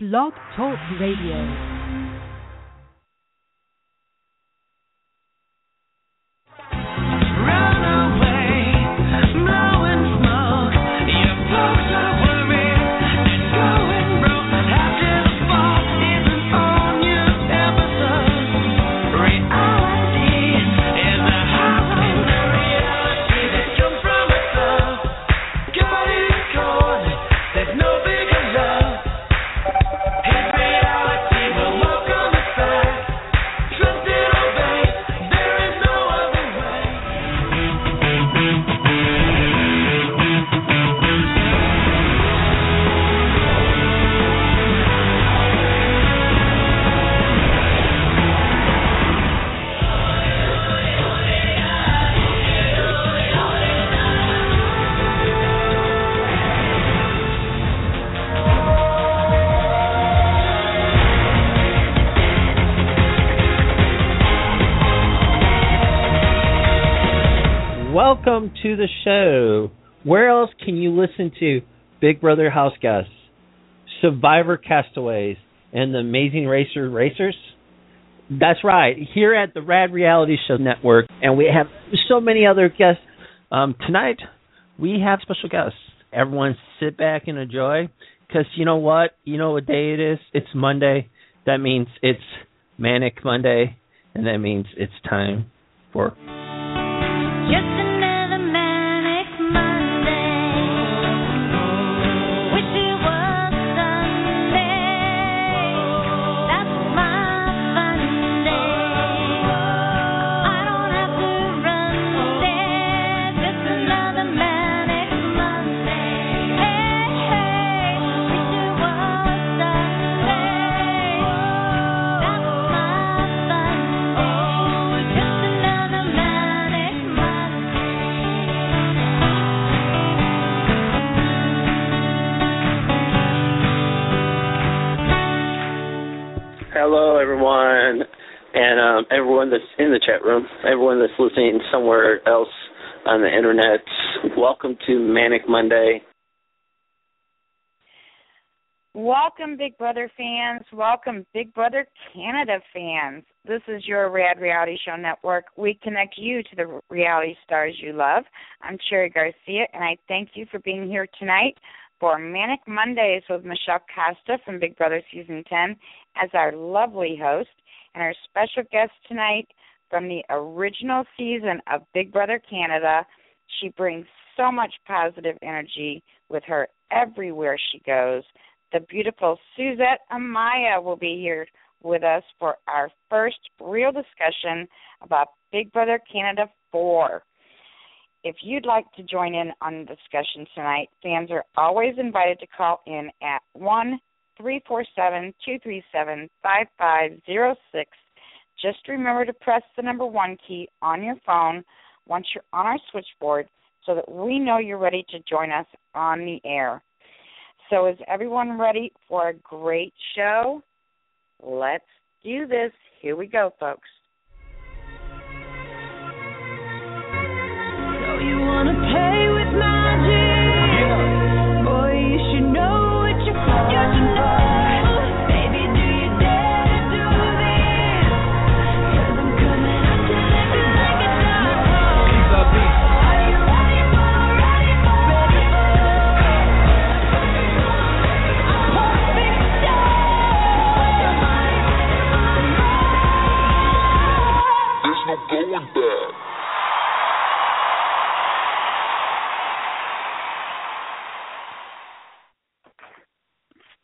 Blog Talk Radio. To the show. Where else can you listen to Big Brother House Guests, Survivor Castaways, and the Amazing Racer Racers? That's right, here at the Rad Reality Show Network, and we have so many other guests. Um, tonight, we have special guests. Everyone sit back and enjoy, because you know what? You know what day it is? It's Monday. That means it's Manic Monday, and that means it's time for Hello, everyone, and um, everyone that's in the chat room, everyone that's listening somewhere else on the internet. Welcome to Manic Monday. Welcome, Big Brother fans. Welcome, Big Brother Canada fans. This is your Rad Reality Show Network. We connect you to the reality stars you love. I'm Cherry Garcia, and I thank you for being here tonight for Manic Mondays with Michelle Costa from Big Brother Season 10 as our lovely host, and our special guest tonight from the original season of Big Brother Canada. She brings so much positive energy with her everywhere she goes. The beautiful Suzette Amaya will be here with us for our first real discussion about Big Brother Canada 4. If you'd like to join in on the discussion tonight, fans are always invited to call in at 1 347 237 5506. Just remember to press the number 1 key on your phone once you're on our switchboard so that we know you're ready to join us on the air. So, is everyone ready for a great show? Let's do this. Here we go, folks. You wanna play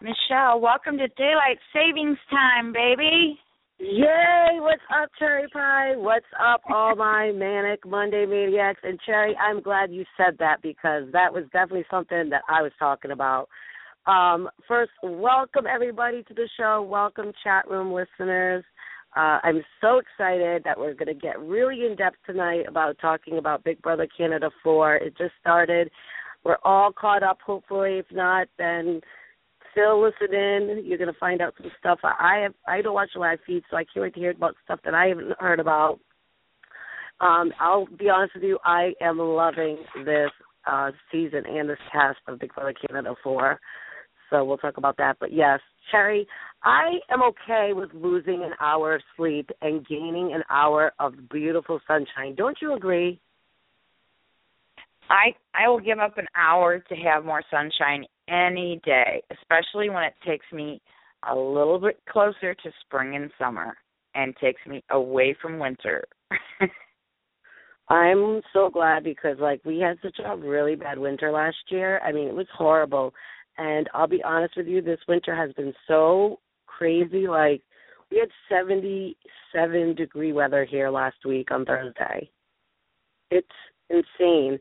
Michelle, welcome to Daylight Savings Time, baby. Yay! What's up, Cherry Pie? What's up, all my manic Monday maniacs? And Cherry, I'm glad you said that because that was definitely something that I was talking about. Um, first, welcome everybody to the show. Welcome, chat room listeners. Uh, I'm so excited that we're going to get really in depth tonight about talking about Big Brother Canada 4. It just started. We're all caught up, hopefully. If not, then still listen in. You're going to find out some stuff. I have I don't watch live feeds, so I can't wait to hear about stuff that I haven't heard about. Um, I'll be honest with you, I am loving this uh, season and this cast of Big Brother Canada 4. So we'll talk about that. But yes, Cherry, I am okay with losing an hour of sleep and gaining an hour of beautiful sunshine. Don't you agree? I I will give up an hour to have more sunshine any day, especially when it takes me a little bit closer to spring and summer and takes me away from winter. I'm so glad because like we had such a really bad winter last year. I mean, it was horrible. And I'll be honest with you, this winter has been so crazy. Like we had 77 degree weather here last week on Thursday. It's insane.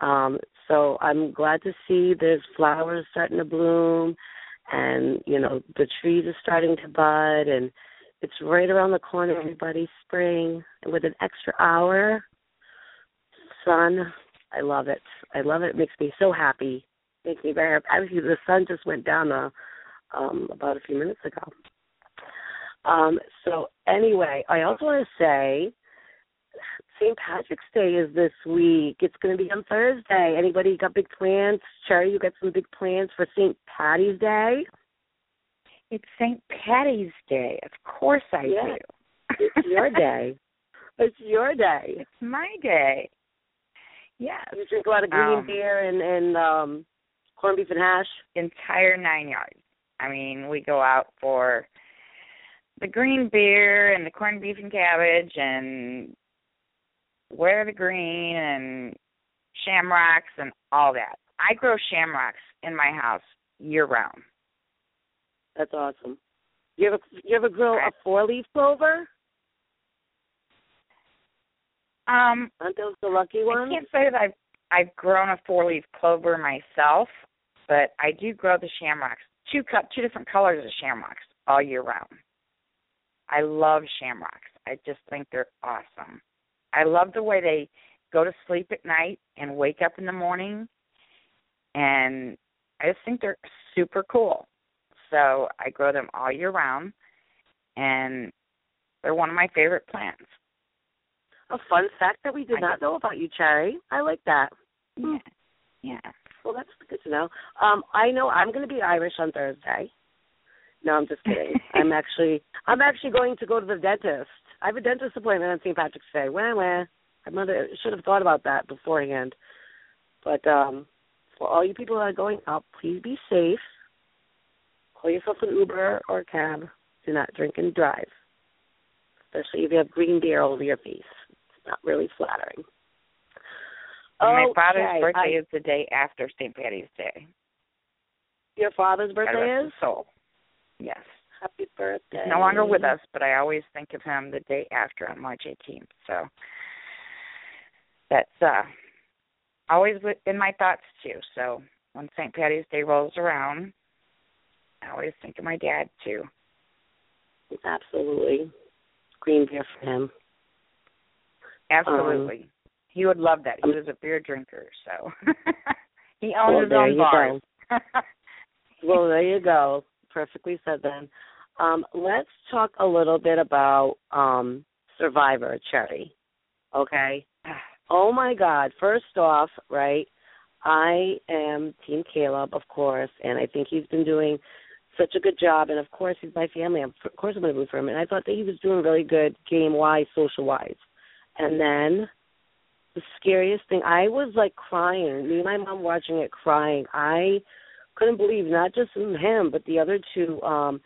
Um so I'm glad to see there's flowers starting to bloom and you know the trees are starting to bud and it's right around the corner everybody. Spring and with an extra hour sun i love it. I love it. It makes me so happy. Makes me very happy. Actually the sun just went down uh, um about a few minutes ago. Um so anyway i also want to say St. Patrick's Day is this week. It's going to be on Thursday. Anybody got big plans? Cherry, you got some big plans for St. Patty's Day? it's St. Patty's Day. Of course I Yeah. do. It's your day. It's your day. It's my day. Yes. You drink a lot of green Um, beer and and um corned beef and hash. entire nine yards. I mean, we go out for the green beer and the corned beef and cabbage and wear the green and shamrocks and all that. I grow shamrocks in my house year round. That's awesome. You ever you ever grow a four leaf clover? Um, Aren't those the lucky ones? I can't say that I've I've grown a four leaf clover myself, but I do grow the shamrocks. Two cut two different colors of shamrocks all year round. I love shamrocks. I just think they're awesome. I love the way they go to sleep at night and wake up in the morning and I just think they're super cool. So I grow them all year round and they're one of my favorite plants. A fun fact that we did I not know about you, Cherry. I like that. Yeah. Yeah. Well, that's good to know. Um, I know I'm going to be Irish on Thursday. No, I'm just kidding. I'm actually I'm actually going to go to the dentist. I have a dentist appointment on St. Patrick's Day. Wah wah. I mother should have thought about that beforehand. But um, for all you people that are going out, please be safe. Call yourself an Uber or a cab. Do not drink and drive, especially if you have green beer all over your face. It's not really flattering. My father's birthday I- is the day after St. Patty's Day. Your father's birthday is? soul. Yes. Happy birthday. He's no longer with us, but I always think of him the day after on March 18th. So that's uh always in my thoughts too. So when St. Patty's Day rolls around, I always think of my dad too. Absolutely. Green beer for him. Absolutely. he would love that. He was a beer drinker, so he owns Well, his own bars. Well, there you go. Perfectly said then. Um, let's talk a little bit about um, Survivor, Cherry. Okay? Oh my God. First off, right, I am Team Caleb, of course, and I think he's been doing such a good job. And of course, he's my family. Of course, I'm going to root for him. And I thought that he was doing really good game wise, social wise. And then the scariest thing, I was like crying. Me and my mom watching it crying. I couldn't believe not just him, but the other two um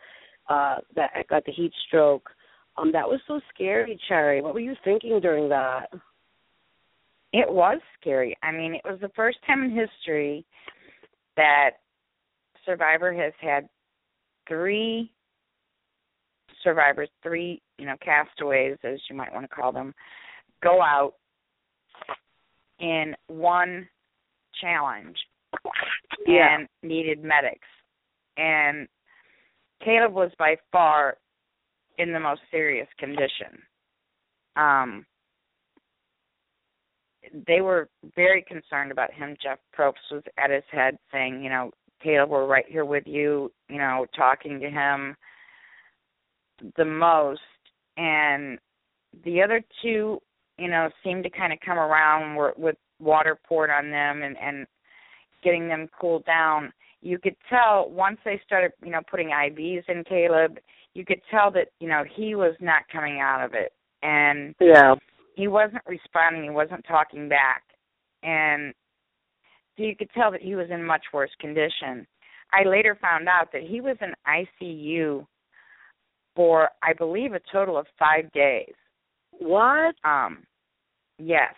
uh that got the heat stroke. Um, that was so scary, Cherry. What were you thinking during that? It was scary. I mean, it was the first time in history that Survivor has had three survivors, three, you know, castaways, as you might want to call them, go out in one challenge Yeah. and needed medics. And Caleb was by far in the most serious condition. Um, they were very concerned about him. Jeff Probst was at his head saying, you know, Caleb, we're right here with you, you know, talking to him the most. And the other two, you know, seemed to kind of come around with water poured on them and, and getting them cooled down. you could tell once they started, you know, putting IVs in Caleb, you could tell that, you know, he was not coming out of it. And Yeah. he wasn't responding, he wasn't talking back. And so you could tell that he was in much worse condition. I later found out that he was in ICU for I believe a total of 5 days. What? Um yes.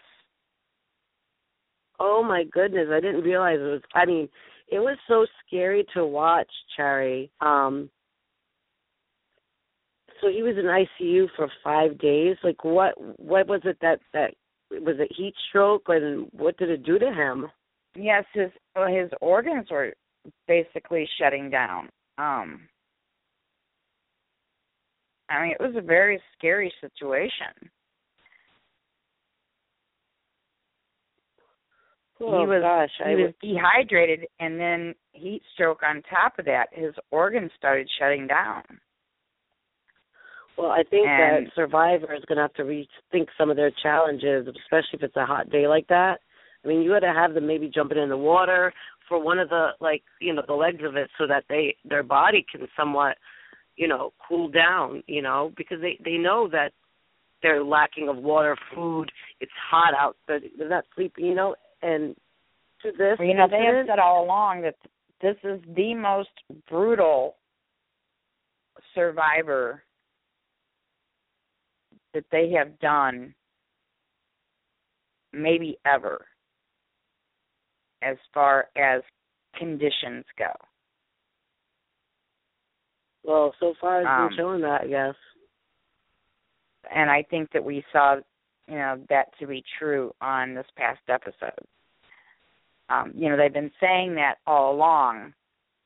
Oh my goodness, I didn't realize it was I mean, it was so scary to watch, Cherry. Um so he was in ICU for 5 days. Like what what was it that that was it heat stroke and what did it do to him? Yes, his his organs were basically shutting down. Um I mean, it was a very scary situation. Oh he was gosh, he I was dehydrated and then heat stroke on top of that. His organs started shutting down. Well, I think And- that Survivor is going to have to rethink some of their challenges, especially if it's a hot day like that. I mean, you got to have them maybe jumping in the water for one of the like you know the legs of it, so that they their body can somewhat you know cool down. You know, because they they know that they're lacking of water, food. It's hot out. They're, they're not sleeping. You know, and to this, Well, you know, they have said all along that this is the most brutal survivor that they have done maybe ever as far as conditions go. well, so far it's um, been showing that, I guess. and I think that we saw, you know, that to be true on this past episode. Um, you know, they've been saying that all along.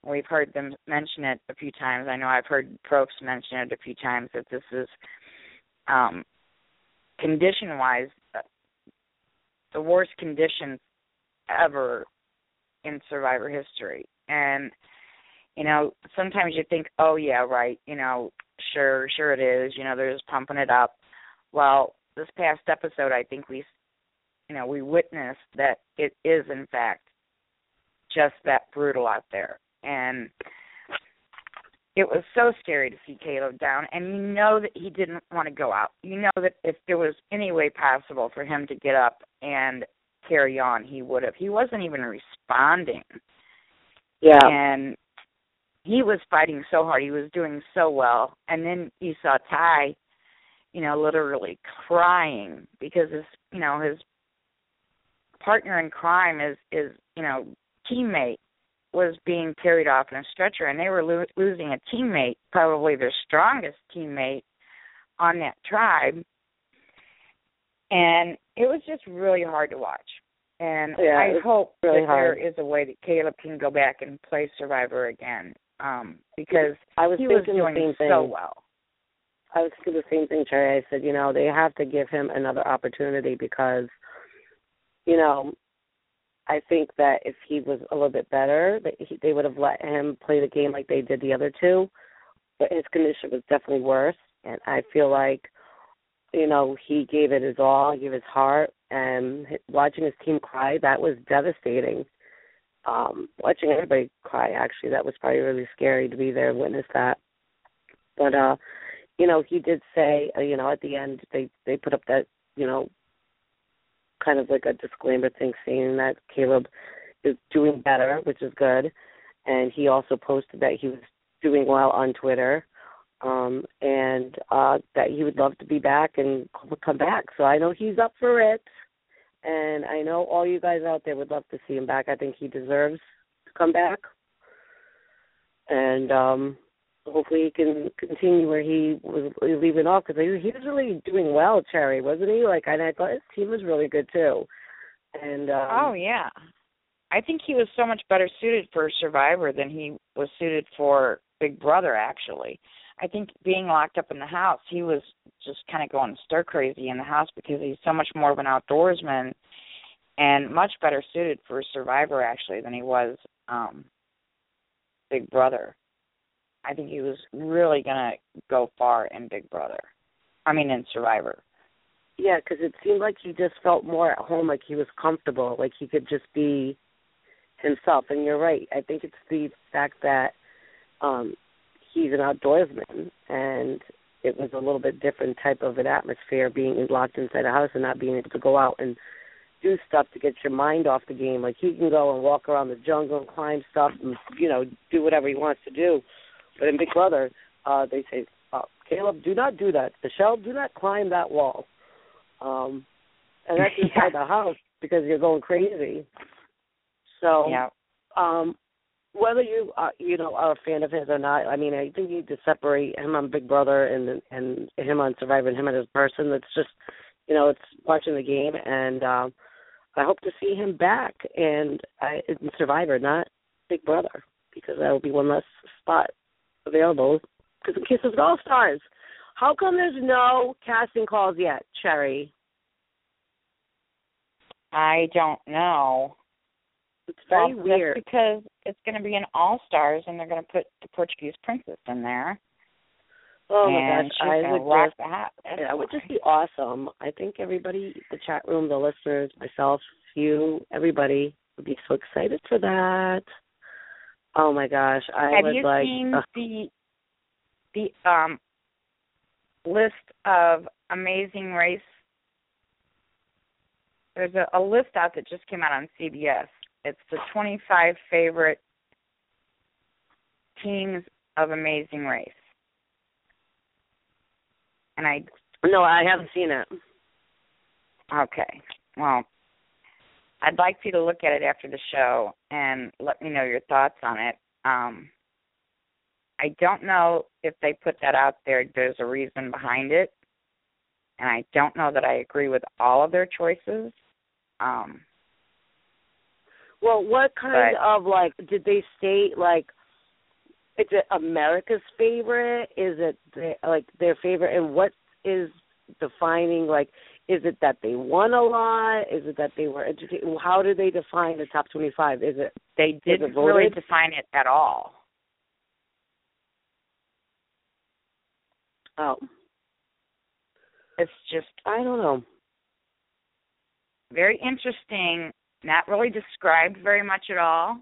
We've heard them mention it a few times. I know I've heard Probst mention it a few times that this is, um, condition-wise, uh, the worst condition ever in Survivor history. And you know, sometimes you think, oh yeah, right, you know, sure, sure it is. You know, they're just pumping it up. Well, this past episode, I think we, you know, we witnessed that it is in fact just that brutal out there, and it was so scary to see Caleb down. And you know that he didn't want to go out. You know that if there was any way possible for him to get up and carry on, he would have. He wasn't even responding Yeah. and he was fighting so hard. He was doing so well, and then you saw Ty, you know, literally crying because his, you know, his partner in crime is is you know teammate was being carried off in a stretcher, and they were lo- losing a teammate, probably their strongest teammate on that tribe, and it was just really hard to watch. And Yeah, I hope really that hard. there is a way that Caleb can go back and play Survivor again, um, because I was he was thinking doing same thing. so well. I was thinking the same thing, Cherry. I said, you know, they have to give him another opportunity because, you know, I think that if he was a little bit better, that he, they would have let him play the game like they did the other two. But his condition was definitely worse, and I feel like, you know, he gave it his all, he gave his heart, and watching his team cry, that was devastating. Um, watching everybody cry, actually, that was probably really scary to be there and witness that. But uh you know, he did say, uh, you know, at the end they they put up that, you know, kind of like a disclaimer thing saying that Caleb is doing better, which is good, and he also posted that he was doing well on Twitter, um, and uh that he would love to be back and come back. So I know he's up for it, and I know all you guys out there would love to see him back. I think he deserves to come back, and um hopefully he can continue where he was leaving off because he, was really doing well, Cherry, wasn't he? Like, and I thought his team was really good too. And um, oh yeah, I think he was so much better suited for Survivor than he was suited for Big Brother. Actually, I think being locked up in the house, he was just kind of going stir crazy in the house because he's so much more of an outdoorsman and much better suited for Survivor actually than he was um Big Brother. I think he was really gonna go far in Big Brother. I mean, in Survivor. yeah, because it seemed like he just felt more at home, like he was comfortable, like he could just be, himself. And you're right. I think it's the fact that um he's an outdoorsman and it was a little bit different type of an atmosphere being locked inside a house and not being able to go out and do stuff to get your mind off the game. Like he can go and walk around the jungle and climb stuff and you know do whatever he wants to do. But in Big Brother, uh, they say, uh, Caleb, do not do that. Michelle, do not climb that wall. Um, and that's inside the house because you're going crazy. So, Yeah. um, whether you uh, you know are a fan of his or not, I mean, I think you need to separate him on Big Brother and and him on Survivor and him as a person. It's just, you know, it's watching the game, and um, I hope to see him back and I, in Survivor, not Big Brother, because that will be one less spot available. Because in Kisses All Stars, how come there's no casting calls yet, Cherry? I don't know. It's very well, weird. Because it's going to be an All Stars, and they're going to put the Portuguese princess in there. Oh and my gosh, I would just the hat. Yeah, it would just be awesome. I think everybody, the chat room, the listeners, myself, you, everybody would be so excited for that. Oh my gosh, I Have would you like. seen uh, the the um list of Amazing Race? There's a, a list out that just came out on CBS. It's the 25 favorite teams of Amazing Race. And I no, I haven't seen it. Okay. Well, I'd like you to look at it after the show and let me know your thoughts on it. Um, I don't know if they put that out there. There's a reason behind it, and I don't know that I agree with all of their choices. Um, Well, what kind But- of like did they state like? Is it America's favorite? Is it the, like their favorite? And what is defining like? Is it that they won a lot? Is it that they were educated? How do they define the top twenty-five? Is it they didn't really define it at all. oh? It's just I don't know. very interesting, not really described very much at all.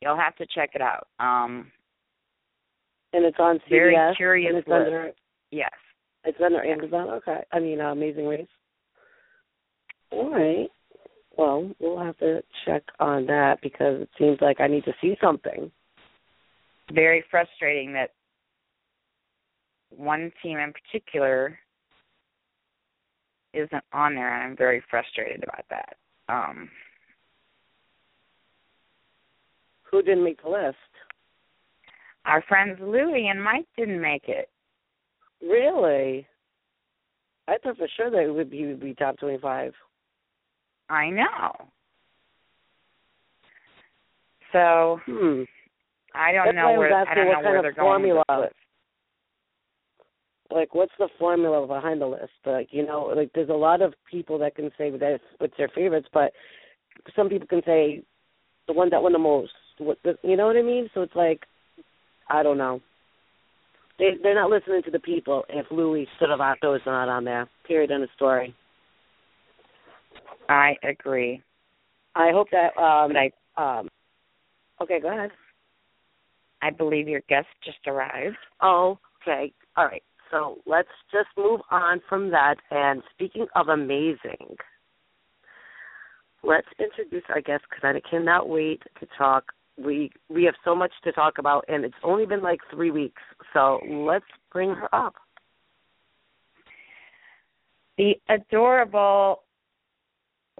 You'll have to check it out. Um, And it's on CBS. Very curious under yes. It's under Amazon. Okay. I mean, uh, Amazing Race. All right. Well, we'll have to check on that because it seems like I need to see something. very frustrating that one team in particular isn't on there and I'm very frustrated about that. Um Who didn't make the list? our friends Louie and Mike didn't make it. Really? I thought for sure they would be, would be top twenty-five. I know. So Hmm. I don't That's know where I don't know where they're going with formula. Like, what's the formula behind the list? Like, you know, like there's a lot of people that can say that what's their favorites, but some people can say the one that won the most. What the, you know what I mean? So it's like, I don't know. They they're not listening to the people if Louis Stravato is not on there. Period. End of story. I agree. I hope that um But I um okay, go ahead. I believe your guest just arrived. Oh, okay. All right. So let's just move on from that. And speaking of amazing, let's introduce our guest because I cannot wait to talk. We we have so much to talk about, and it's only been like three weeks. So let's bring her up. The adorable,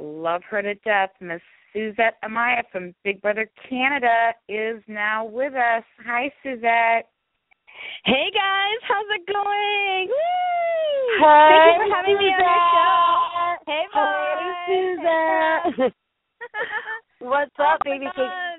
love her to death, Miss Suzette Amaya from Big Brother Canada is now with us. Hi, Suzette. Hey guys, how's it going? Woo! Hey, Thank you for having me on your show. Hey, Hey. Suzette. What's up, Oh baby? God.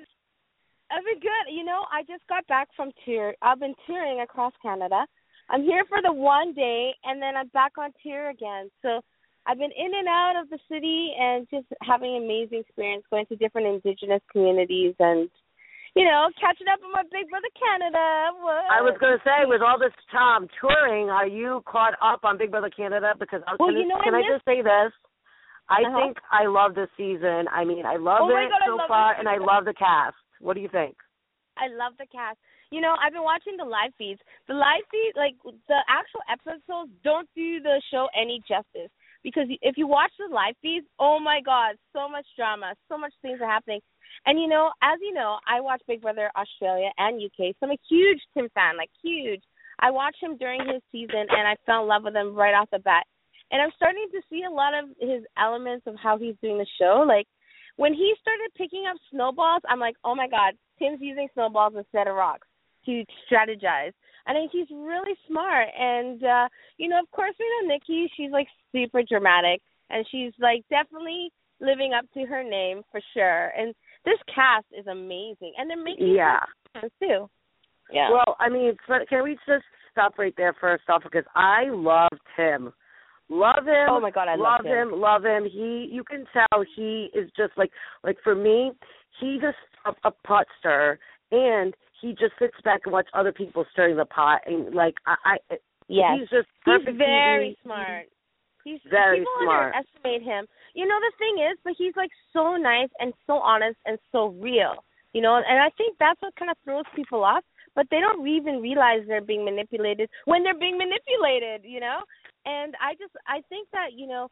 I've been good. You know, I just got back from tour. I've been touring across Canada. I'm here for the one day, and then I'm back on tour again. So I've been in and out of the city and just having an amazing experience going to different indigenous communities and, you know, catching up on my Big Brother Canada. What? I was going to say, with all this time touring, are you caught up on Big Brother Canada? Because I was Well, gonna, you know, I can I missed- just say this? I Uh-huh. think I love this season. I mean, I love Oh it God, so love far, and I love the cast. What do you think? I love the cast. You know, I've been watching the live feeds. The live feeds, like the actual episodes, don't do the show any justice because if you watch the live feeds, oh my God, so much drama, so much things are happening. And you know, as you know, I watch Big Brother Australia and UK, so I'm a huge Tim fan, like huge. I watched him during his season, and I fell in love with him right off the bat. And I'm starting to see a lot of his elements of how he's doing the show, like when he started picking up snowballs, I'm like, oh my god, Tim's using snowballs instead of rocks to strategize. I think he's really smart, and uh, you know, of course, we know Nikki. She's like super dramatic, and she's like definitely living up to her name for sure. And this cast is amazing, and they're making Yeah. sense too. Yeah. Well, I mean, can we just stop right there first off because I loved him. Love him. oh my god, I love love him. Love him. He, you can tell he is just like, like for me, he just a, a pot stirrer, and he just sits back and watch other people stirring the pot, and like I, I Yes. he's just He's very TV. smart. He's Very people smart. underestimate him. You know the thing is, but he's like so nice and so honest and so real. You know, and I think that's what kind of throws people off. But they don't even realize they're being manipulated when they're being manipulated. You know, and I just I think that you know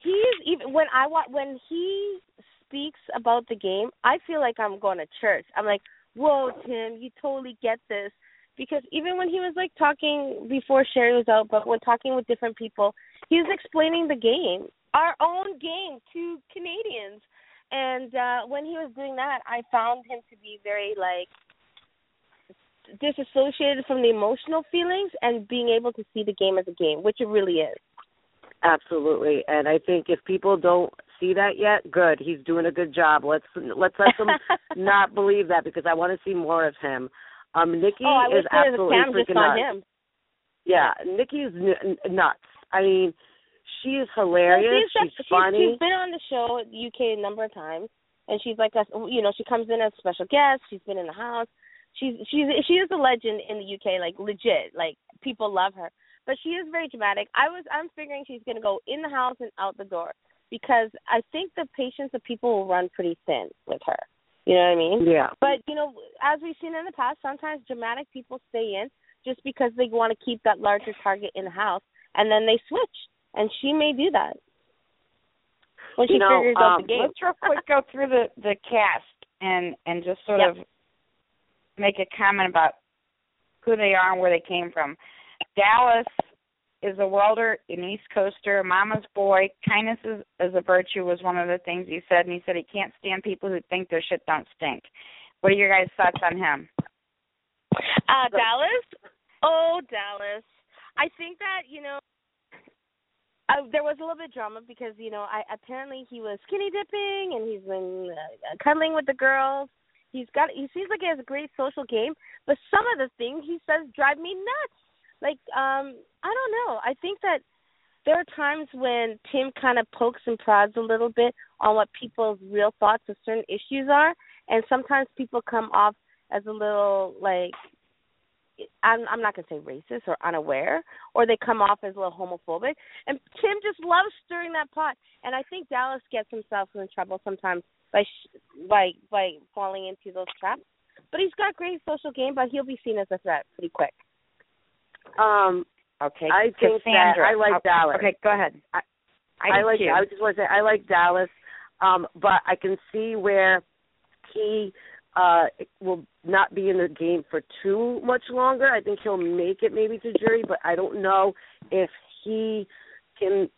he's even when I wa- when he speaks about the game, I feel like I'm going to church. I'm like, whoa, Tim, you totally get this because even when he was like talking before Sherry was out, but when talking with different people, he was explaining the game, our own game to Canadians. And uh when he was doing that, I found him to be very like disassociated from the emotional feelings and being able to see the game as a game, which it really is. Absolutely, and I think if people don't see that yet, good. He's doing a good job. Let's let's let them not believe that because I want to see more of him. Um, Nikki oh, is wish there was absolutely a cam just freaking nuts. him. Yeah, Nikki's n- n- nuts. I mean, she is hilarious. Well, she's, she's, funny. She's been on the show UK a number of times, and she's like a you know she comes in as a special guest. She's been in the house. She's she's she is a legend in the UK, like legit. Like people love her, but she is very dramatic. I was I'm figuring she's gonna go in the house and out the door because I think the patience of people will run pretty thin with her. You know what I mean? yeah. But you know, as we've seen in the past, sometimes dramatic people stay in just because they want to keep that larger target in the house, and then they switch. And she may do that when she You know, figures out um, the game. Let's real quick go through the the cast and and just sort Yep. of make a comment about who they are and where they came from. Dallas is a welder, an East Coaster, mama's boy. Kindness is, is a virtue was one of the things he said, and he said he can't stand people who think their shit don't stink. What are your guys' thoughts on him? Uh, Dallas? Oh, Dallas. I think that, you know, there was a little bit of drama because, you know, I apparently he was skinny dipping and he's been uh, cuddling with the girls. He's got he seems like he has a great social game, but some of the things he says drive me nuts. Like um I don't know. I think that there are times when Tim kind of pokes and prods a little bit on what people's real thoughts of certain issues are, and sometimes people come off as a little like I'm I'm not gonna say racist or unaware, or they come off as a little homophobic. And Tim just loves stirring that pot, and I think Dallas gets himself in trouble sometimes by sh- by by falling into those traps. But he's got great social game, but he'll be seen as a threat pretty quick. Um, Okay, I think that I like Oh, Dallas. Okay, go ahead. I- I, I like. too. I just want to say I like Dallas, um, but I can see where he uh will not be in the game for too much longer. I think he'll make it maybe to jury, but I don't know if he can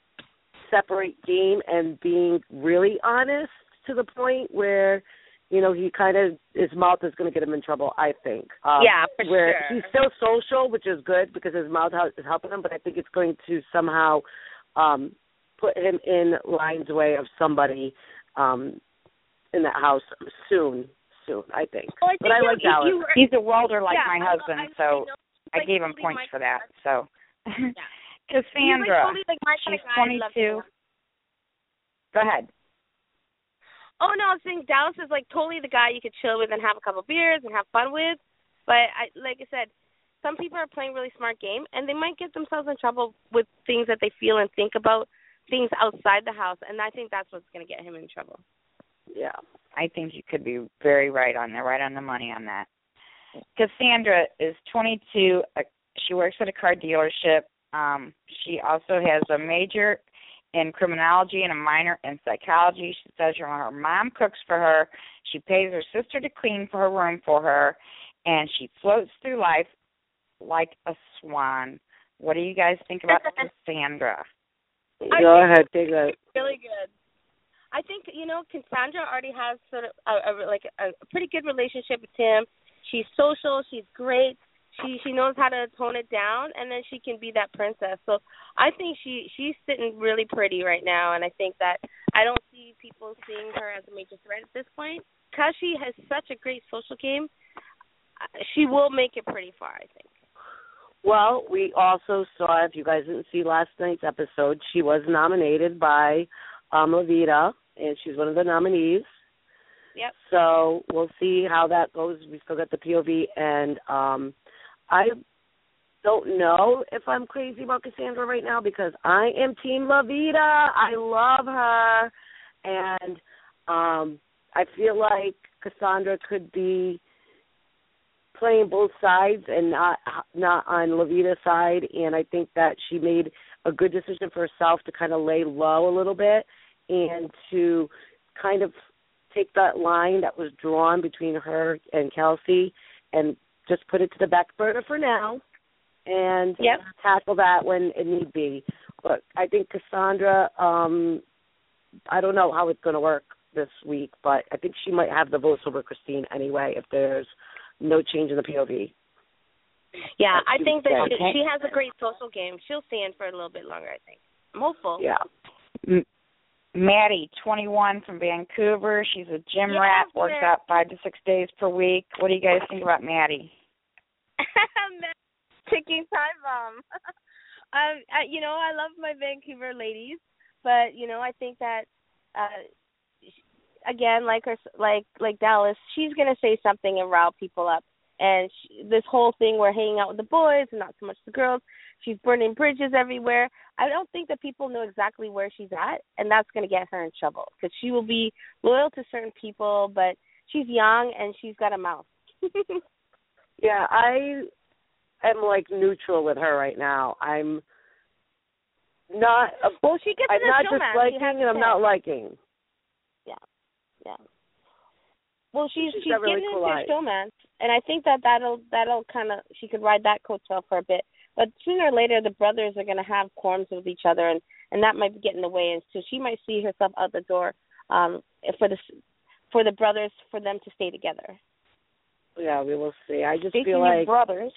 separate game and being really honest to the point where you know he kind of his mouth is going to get him in trouble. I think. Um, Yeah, for where sure. he's still social, which is good because his mouth is helping him. But I think it's going to somehow um put him in line's way of somebody um in that house soon. Soon, I think. Well, I but I like Dallas. were- He's a welder like yeah, my husband, I, so I, know, I gave him totally points for that. So, He's Cassandra, like totally like my kind she's of guy. 22. go ahead. Oh no, I was saying Dallas is like totally the guy you could chill with and have a couple beers and have fun with. But I like I said, some people are playing really smart game and they might get themselves in trouble with things that they feel and think about things outside the house, and I think that's what's going to get him in trouble. Yeah. I think you could be very right on there, right on the money on that. Cassandra is 22. Uh, she works at a car dealership. Um, she also has a major in criminology and a minor in psychology. She says her, her mom cooks for her. She pays her sister to clean for her room for her, and she floats through life like a swan. What do you guys think about Cassandra? Go ahead, take that. really good. I think you know Cassandra already has sort of a, a like a, a pretty good relationship with Tim. She's social. She's great. She she knows how to tone it down, and then she can be that princess. So I think she she's sitting really pretty right now, and I think that I don't see people seeing her as a major threat at this point because she has such a great social game. She will make it pretty far, I think. Well, we also saw, if you guys didn't see last night's episode, she was nominated by um and she's one of the nominees. Yep. So we'll see how that goes. We still got the POV, and um I don't know if I'm crazy about Cassandra right now because I am Team Loveita. I love her, and um I feel like Cassandra could be playing both sides and not not on Loveita's side and I think that she made a good decision for herself to kind of lay low a little bit and to kind of take that line that was drawn between her and Kelsey and just put it to the back burner for now and Yep. tackle that when it need be. But I think Cassandra, um I don't know how it's gonna work this week, but I think she might have the votes over Christine anyway if there's no change in the POV. Yeah, I think that she, okay. she has a great social game. She'll stand for a little bit longer, I think. I'm hopeful. Yeah. M- Maddie, 21 from Vancouver. She's a gym Yeah, rat, works yeah. out five to six days per week. What do you guys think about Maddie? ticking time bomb. um, I, you know, I love my Vancouver ladies, but you know, I think that uh again, like her, like like Dallas, she's gonna say something and rile people up. And she, this whole thing, we're hanging out with the boys and not so much the girls. She's burning bridges everywhere. I don't think that people know exactly where she's at, and that's going to get her in trouble because she will be loyal to certain people, but she's young and she's got a mouth. Yeah, I am like neutral with her right now. I'm not a, well, she gets I'm not disliking and I'm not liking. Yeah. Yeah. Well, she's She's she's, got really getting cool into eyes. showman, and I think that that'll that'll kind of she could ride that coattail for a bit. But sooner or later, the brothers are going to have qualms with each other, and and that might be get in the way, and so she might see herself out the door um for the for the brothers for them to stay together. Yeah, we will see. I just Speaking feel of like brothers,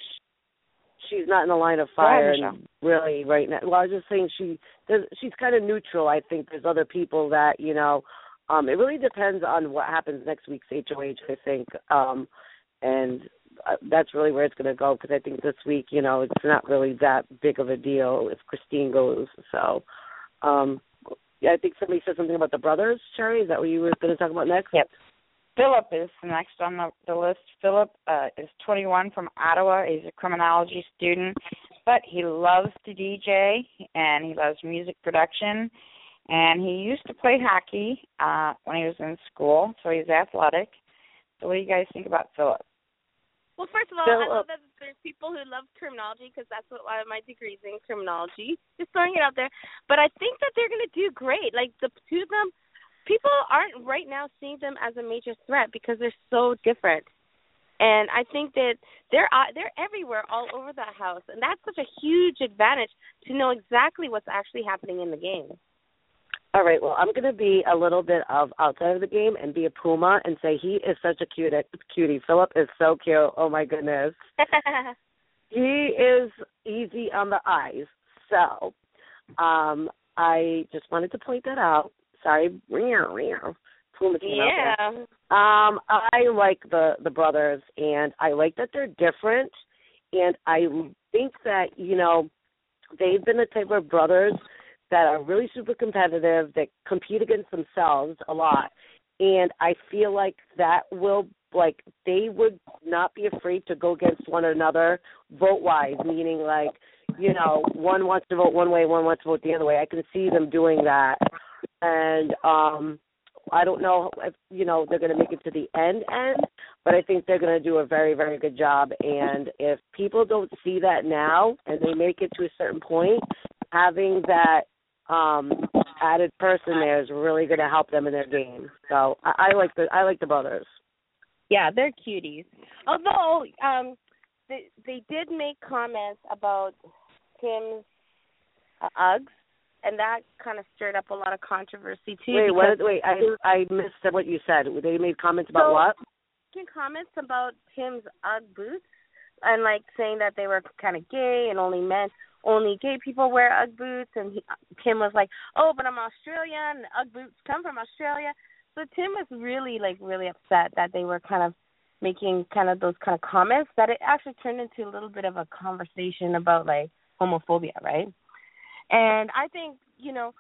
she's not in the line of fire and really right now. Well, I was just saying she she's kind of neutral. I think there's other people that you know. Um, it really depends on what happens next week's HOH. I think, um, and uh, that's really where it's going to go because I think this week, you know, it's not really that big of a deal if Christine goes. So, um, yeah, I think somebody said something about the brothers. Cherry, is that what you were going to talk about next? Yep. Philip is next on the, the list. Philip uh, is 21 from Ottawa. He's a criminology student, but he loves to DJ and he loves music production. And he used to play hockey uh, when he was in school, so he's athletic. So, what do you guys think about Philip? Well, first of all, So, I love that there's people who love criminology because that's what one of my degrees in criminology. Just throwing it out there, but I think that they're going to do great. Like the two of them, people aren't right now seeing them as a major threat because they're so different. And I think that they're uh, they're everywhere, all over the house, and that's such a huge advantage to know exactly what's actually happening in the game. All right. Well, I'm going to be a little bit of outside of the game and be a Puma and say he is such a cute cutie. Philip is so cute. Oh my goodness. He is easy on the eyes. So, um, I just wanted to point that out. Sorry, Puma came out yeah. Um, I like the the brothers, and I like that they're different, and I think that you know they've been the type of brothers that are really super competitive, that compete against themselves a lot, and I feel like that will like they would not be afraid to go against one another vote wise, meaning like you know, one wants to vote one way, one wants to vote the other way. I can see them doing that, and um, I don't know if you know they're going to make it to the end end, but I think they're going to do a very very good job. And if people don't see that now and they make it to a certain point, having that um added person there is really going to help them in their game. So I, I like the I like the brothers. Yeah, they're cuties. Although um they they did make comments about Tim's uh, Uggs and that kind of stirred up a lot of controversy too. Wait, what? Wait, I I missed what you said. They made comments about So- what? making comments about Tim's UGG boots and like saying that they were kind of gay and only men, only gay people wear UGG boots. And he, Tim was like, "Oh, but I'm Australian. UGG boots come from Australia." So Tim was really like really upset that they were kind of making kind of those kind of comments that it actually turned into a little bit of a conversation about like homophobia, right? And I think you know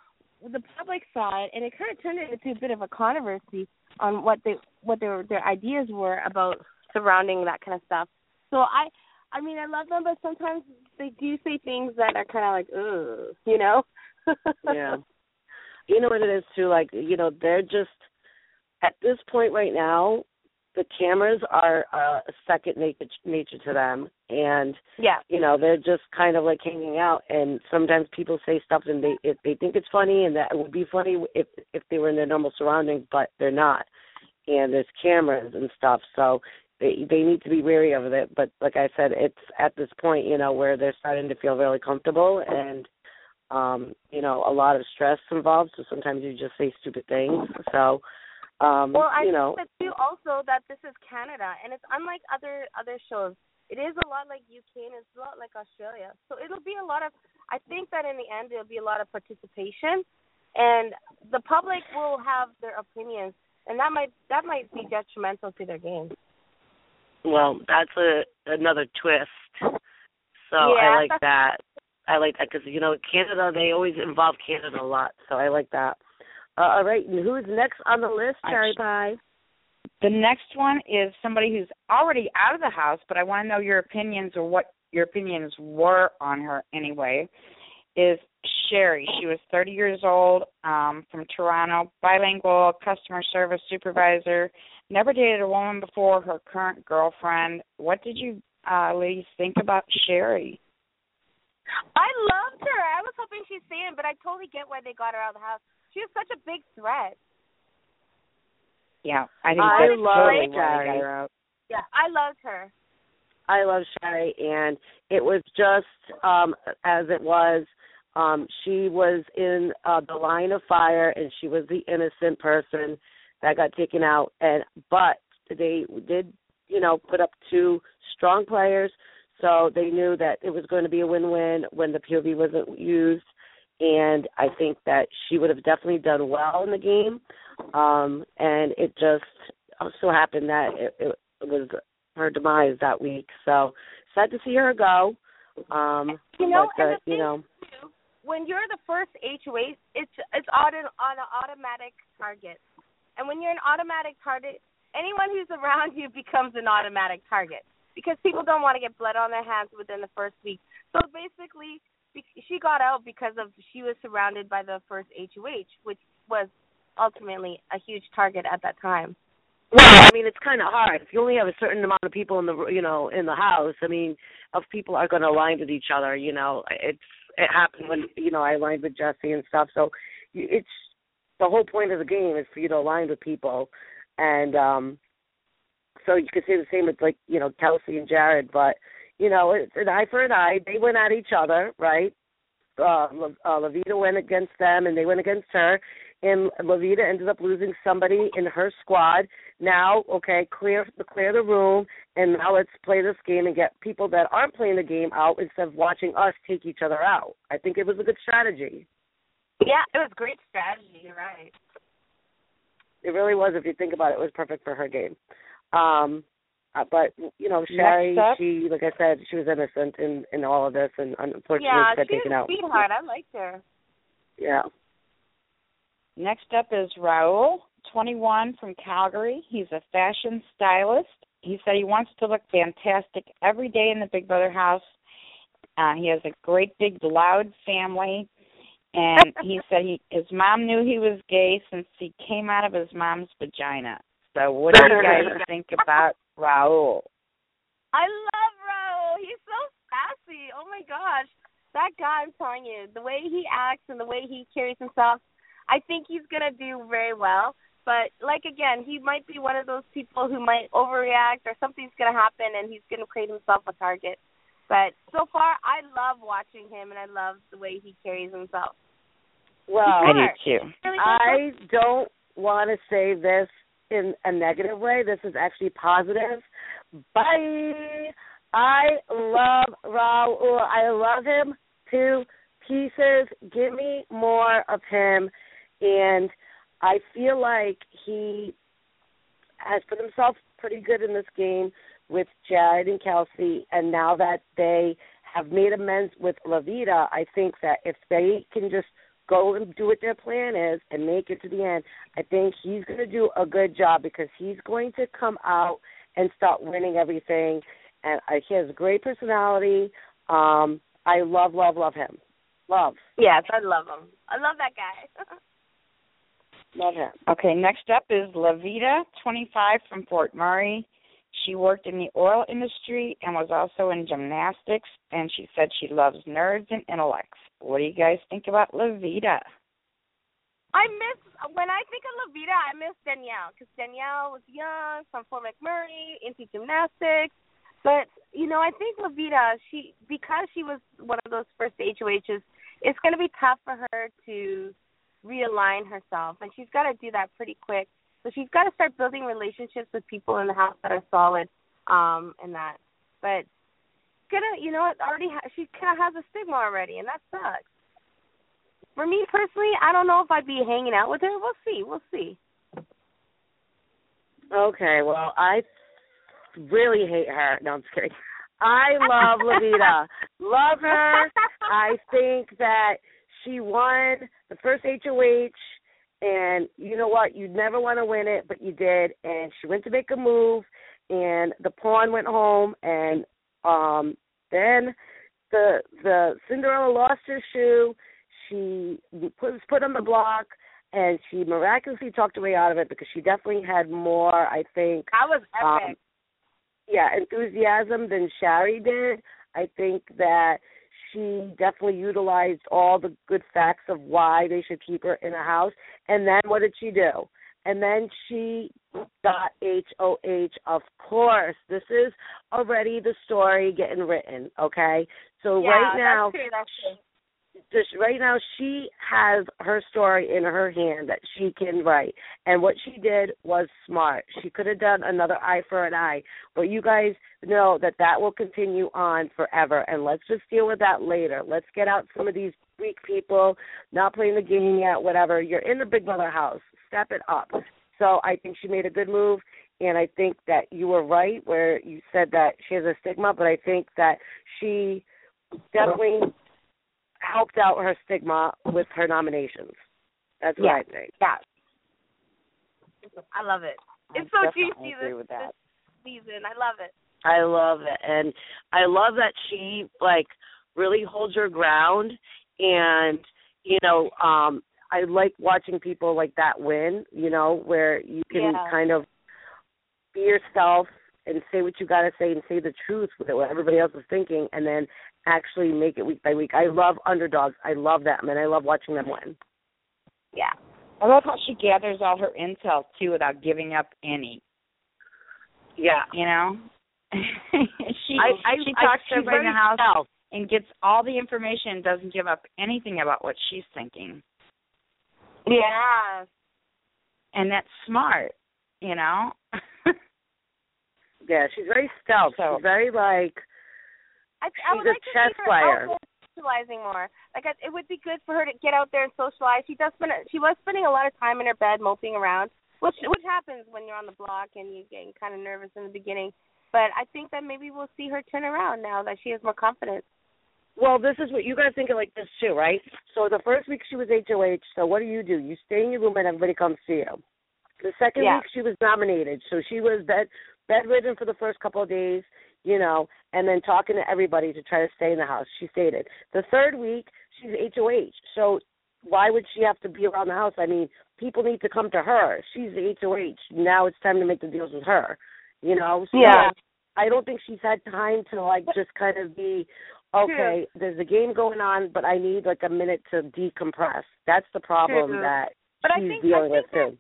the public saw it, and it kind of turned it into a bit of a controversy on what they what their their ideas were about surrounding that kind of stuff. So I I mean I love them, but sometimes they do say things that are kind of like ugh, you know. yeah. You know what it is too. Like you know, they're just at this point right now. The cameras are uh, a second nature nature to them, and Yeah. you know they're just kind of like hanging out. And sometimes people say stuff, and they if they think it's funny, and that it would be funny if if they were in their normal surroundings, but they're not. And there's cameras and stuff, so they they need to be wary of it. But like I said, it's at this point, you know, where they're starting to feel really comfortable and um, you know, a lot of stress involved, so sometimes you just say stupid things. So um, Well, I you know, think that too also that this is Canada and it's unlike other other shows. It is a lot like UK and it's a lot like Australia. So it'll be a lot of I think that in the end there'll be a lot of participation and the public will have their opinions and that might that might be detrimental to their game. well, that's a another twist. So Yeah. I like that. I like that because you know Canada they always involve Canada a lot, so I like that. Uh, all right, and who's next on the list, Cherry Pie? The next one is somebody who's already out of the house, but I want to know your opinions or what your opinions were on her anyway. Is Sherry? She was 30 years old, um, from Toronto, bilingual, customer service supervisor. Never dated a woman before. Her current girlfriend. What did you uh, ladies think about Sherry? I loved her. I was hoping she'd stay in, but I totally get why they got her out of the house. She was such a big threat. Yeah, I think I that's love totally why they Sherry. got her. Yeah, I loved her. I love Sherry, and it was just um as it was. Um, she was in uh, the line of fire, and she was the innocent person that got taken out. And but they did, you know, put up two strong players, so they knew that it was going to be a win-win when the POV wasn't used. And I think that she would have definitely done well in the game. Um, and it just so happened that it, it was her demise that week. So sad to see her go. Um, You know, but, uh, you know, too, when you're the first HOH, it's it's on an on an automatic target, and when you're an automatic target, anyone who's around you becomes an automatic target because people don't want to get blood on their hands within the first week. So basically, she got out because of she was surrounded by the first HOH, which was ultimately a huge target at that time. Well, I mean, it's kind of hard. If you only have a certain amount of people in the you know in the house, I mean, of people are going to align with each other. You know, it's it happened when you know I aligned with Jesse and stuff. So it's the whole point of the game is for you to align with people, and um so you could say the same with like you know Kelsey and Jared, but you know it's an eye for an eye. They went at each other, right? Uh, uh, Loveita went against them, and they went against her and Loveita ended up losing somebody in her squad. Now, okay, clear clear the room, and now let's play this game and get people that aren't playing the game out instead of watching us take each other out. I think it was a good strategy. Yeah, it was great strategy. You're right. It really was. If you think about it, it was perfect for her game. Um, uh, but you know, Sherry, she like I said, she was innocent in in all of this, and unfortunately, Yeah, she got she taken out. a sweetheart. I liked her. Yeah. Next up is Raul, 21 from Calgary. He's a fashion stylist. He said he wants to look fantastic every day in the Big Brother house. Uh, he has a great big loud family, and he said he his mom knew he was gay since he came out of his mom's vagina. So what do you guys think about Raul? I love Raul. He's so sassy. Oh my gosh. That guy, I'm telling you, the way he acts and the way he carries himself, I think he's gonna do very well. But like again, he might be one of those people who might overreact or something's gonna happen and he's gonna create himself a target. But so far I love watching him and I love the way he carries himself. Well, I do too. Really I don't want to say this in a negative way. This is actually positive. Bye. I love Raul. I love him to pieces. Give me more of him. And I feel like he has put himself pretty good in this game with Jared and Kelsey. And now that they have made amends with Loveita, I think that if they can just go and do what their plan is and make it to the end, I think he's going to do a good job because he's going to come out and start winning everything. And uh, he has a great personality. Um, I love, love, love him. Love, Yes, I love him. I love that guy. love him. Okay, next up is Loveita, 25 from Fort McMurray. She worked in the oil industry and was also in gymnastics, and she said she loves nerds and intellects. What do you guys think about Loveita? I miss when I think of Loveita, I miss Danielle because Danielle was young from Fort McMurray into gymnastics. But you know, I think Loveita, she because she was one of those first HOHs, it's going to be tough for her to realign herself, and she's got to do that pretty quick. So she's got to start building relationships with people in the house that are solid, um, and that. But gonna, you know, what already ha- she kind of has a stigma already, and that sucks. For me personally, I don't know if I'd be hanging out with her. We'll see. We'll see. Okay, well, I really hate her. No, I'm just kidding. I love Loveita. love her. I think that she won the first HOH, and you know what? You never want to win it, but you did. And she went to make a move, and the pawn went home, and um then the the Cinderella lost her shoe. She put, was put on the block, and she miraculously talked her way out of it because she definitely had more, I think, That was epic. um, yeah, enthusiasm than Shari did. I think that she definitely utilized all the good facts of why they should keep her in a house. And then what did she do? And then she got HOH. Of course, this is already the story getting written. Okay, so yeah, right now, that's true. That's true. Just right now she has her story in her hand that she can write. And what she did was smart. She could have done another eye for an eye. But you guys know that that will continue on forever. And let's just deal with that later. Let's get out some of these weak people not playing the game yet whatever. You're in the big brother house. Step it up. So i think she made a good move. And i think that you were right where you said that she has a stigma. But i think that she definitely helped out her stigma with her nominations. That's what Yeah. I think. Yeah. I love it. It's I so juicy this, with that. this season. I love it. I love it, and I love that she like really holds her ground, and you know, um, I like watching people like that win. You know, where you can Yeah. kind of be yourself and say what you got to say and say the truth with what everybody else is thinking, and then actually make it week by week. I love underdogs. I love them, and I love watching them win. Yeah. I love how she gathers all her intel too without giving up any. Yeah. You know, she I, I, she I, talks to she's everybody in the house and gets all the information. and Doesn't give up anything about what she's thinking, Yeah. and that's smart. You know. Yeah, she's very stealth. So- she's very like I, I She's would a like to chess see her player. out there socializing more. Like I, it would be good for her to get out there and socialize. She does spend she was spending a lot of time in her bed moping around, which which happens when you're on the block and you're getting kind of nervous in the beginning. But I think that maybe we'll see her turn around now that she has more confidence. well, this is what you guys think of like this too, right? So the first week she was HOH, so what do you do? You stay in your room and everybody comes see you. The second Yeah. week she was nominated, so she was bed bedridden for the first couple of days. You know, and then talking to everybody to try to stay in the house. She stated the third week she's HOH, so why would she have to be around the house? I mean, people need to come to her. She's the HOH. Now it's time to make the deals with her. You know, so Yeah. I don't think she's had time to like just kind of be okay. There's a game going on, but I need like a minute to decompress. That's the problem that But I she's think- I dealing think with too.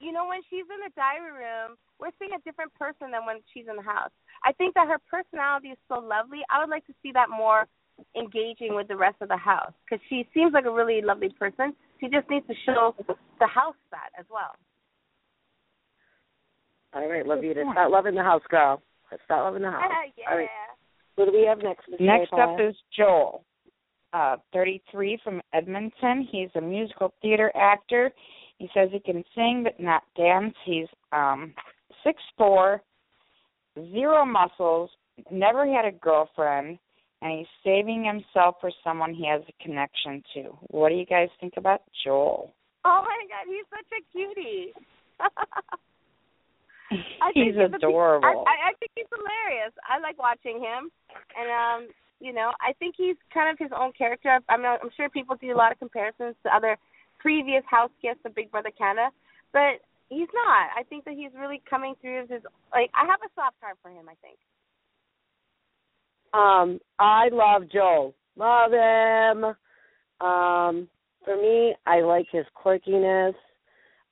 You know, when she's in the diary room, we're seeing a different person than when she's in the house. I think that her personality is so lovely. I would like to see that more engaging with the rest of the house because she seems like a really lovely person. She just needs to show the house that as well. All right, Loveita, start loving the house, girl. Start loving the house. yeah. All right. What do we have next? Miss Next J. up is Joel, uh, 33 from Edmonton. He's a musical theater actor. He says he can sing but not dance. He's um, 6'4", zero muscles, never had a girlfriend, and he's saving himself for someone he has a connection to. What do you guys think about Joel? Oh my God, he's such a cutie. I he's think a pe- adorable. I think he's hilarious. I like watching him, and um, you know, I think he's kind of his own character. I mean, I'm sure people do a lot of comparisons to other previous house guests of Big Brother Canada, but he's not. I think that he's really coming through as his like. I have a soft heart for him. I think. Um, I love Joel. Love him. Um, for me, I like his quirkiness.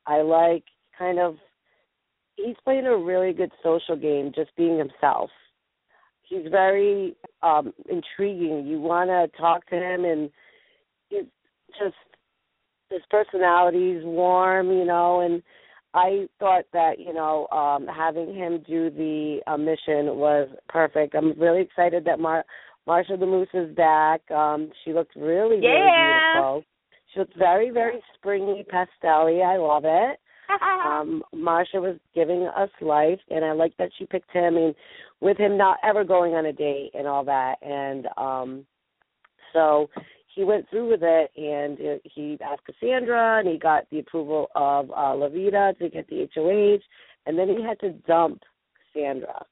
I like kind of he's playing a really good social game, just being himself. He's very um intriguing. You want to talk to him, and he's just his personality's warm, you know. And I thought that you know um having him do the uh, mission was perfect. I'm really excited that Mar Marsha the Moose is back. Um, she looked really, really Yeah. beautiful. She looked very, very springy, pastelly. I love it. Um, Marsha was giving us life, and I like that she picked him, and with him not ever going on a date and all that, and um, so he went through with it, and he asked Cassandra, and he got the approval of uh, Loveita to get the HOH, and then he had to dump Cassandra.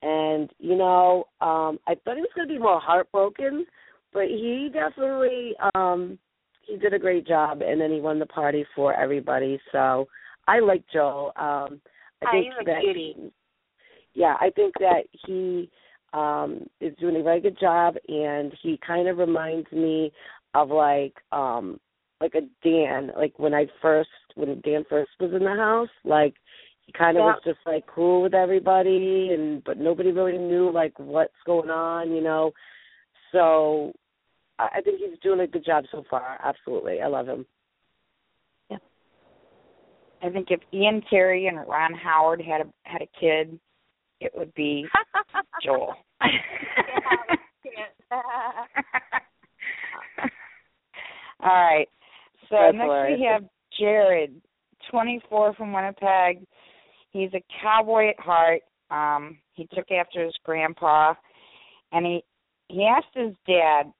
And you know, um, I thought he was going to be more heartbroken, but he definitely um, he did a great job, and then he won the party for everybody. So I like Joel. Um, I think he's a that cutie. yeah, I think that he um is doing a very good job and he kind of reminds me of like um like a Dan, like when I first when Dan first was in the house, like he kind of Yeah. was just like cool with everybody and but nobody really knew like what's going on, you know. So I I think he's doing a good job so far. Absolutely. I love him. Yeah, I think if Ian Terry and Ron Howard had a had a kid, it would be Joel. All right. So That's next hilarious. we have Jared, 24 from Winnipeg. He's a cowboy at heart. Um, he took after his grandpa, and he he asked his dad,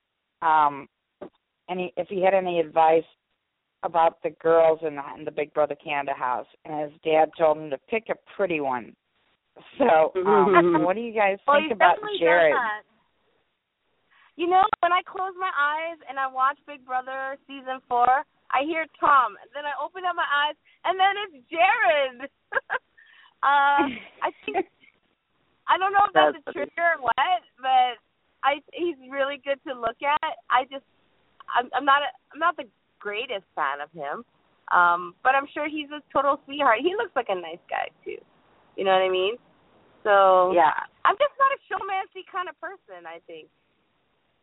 um, and he, if he had any advice about the girls in the, in the Big Brother Canada house, and his dad told him to pick a pretty one. So, um, what do you guys Well, think about Jared? You know, when I close my eyes and I watch Big Brother season four, I hear Tom. Then I open up my eyes, and then it's Jared. uh, I think I don't know if that's, That's a funny. trigger or what, but I he's really good to look at. I just I'm, I'm not a, I'm not the greatest fan of him, um, but I'm sure he's a total sweetheart. He looks like a nice guy too. You know what I mean? So Yeah. I'm just not a showmancy kind of person. I think.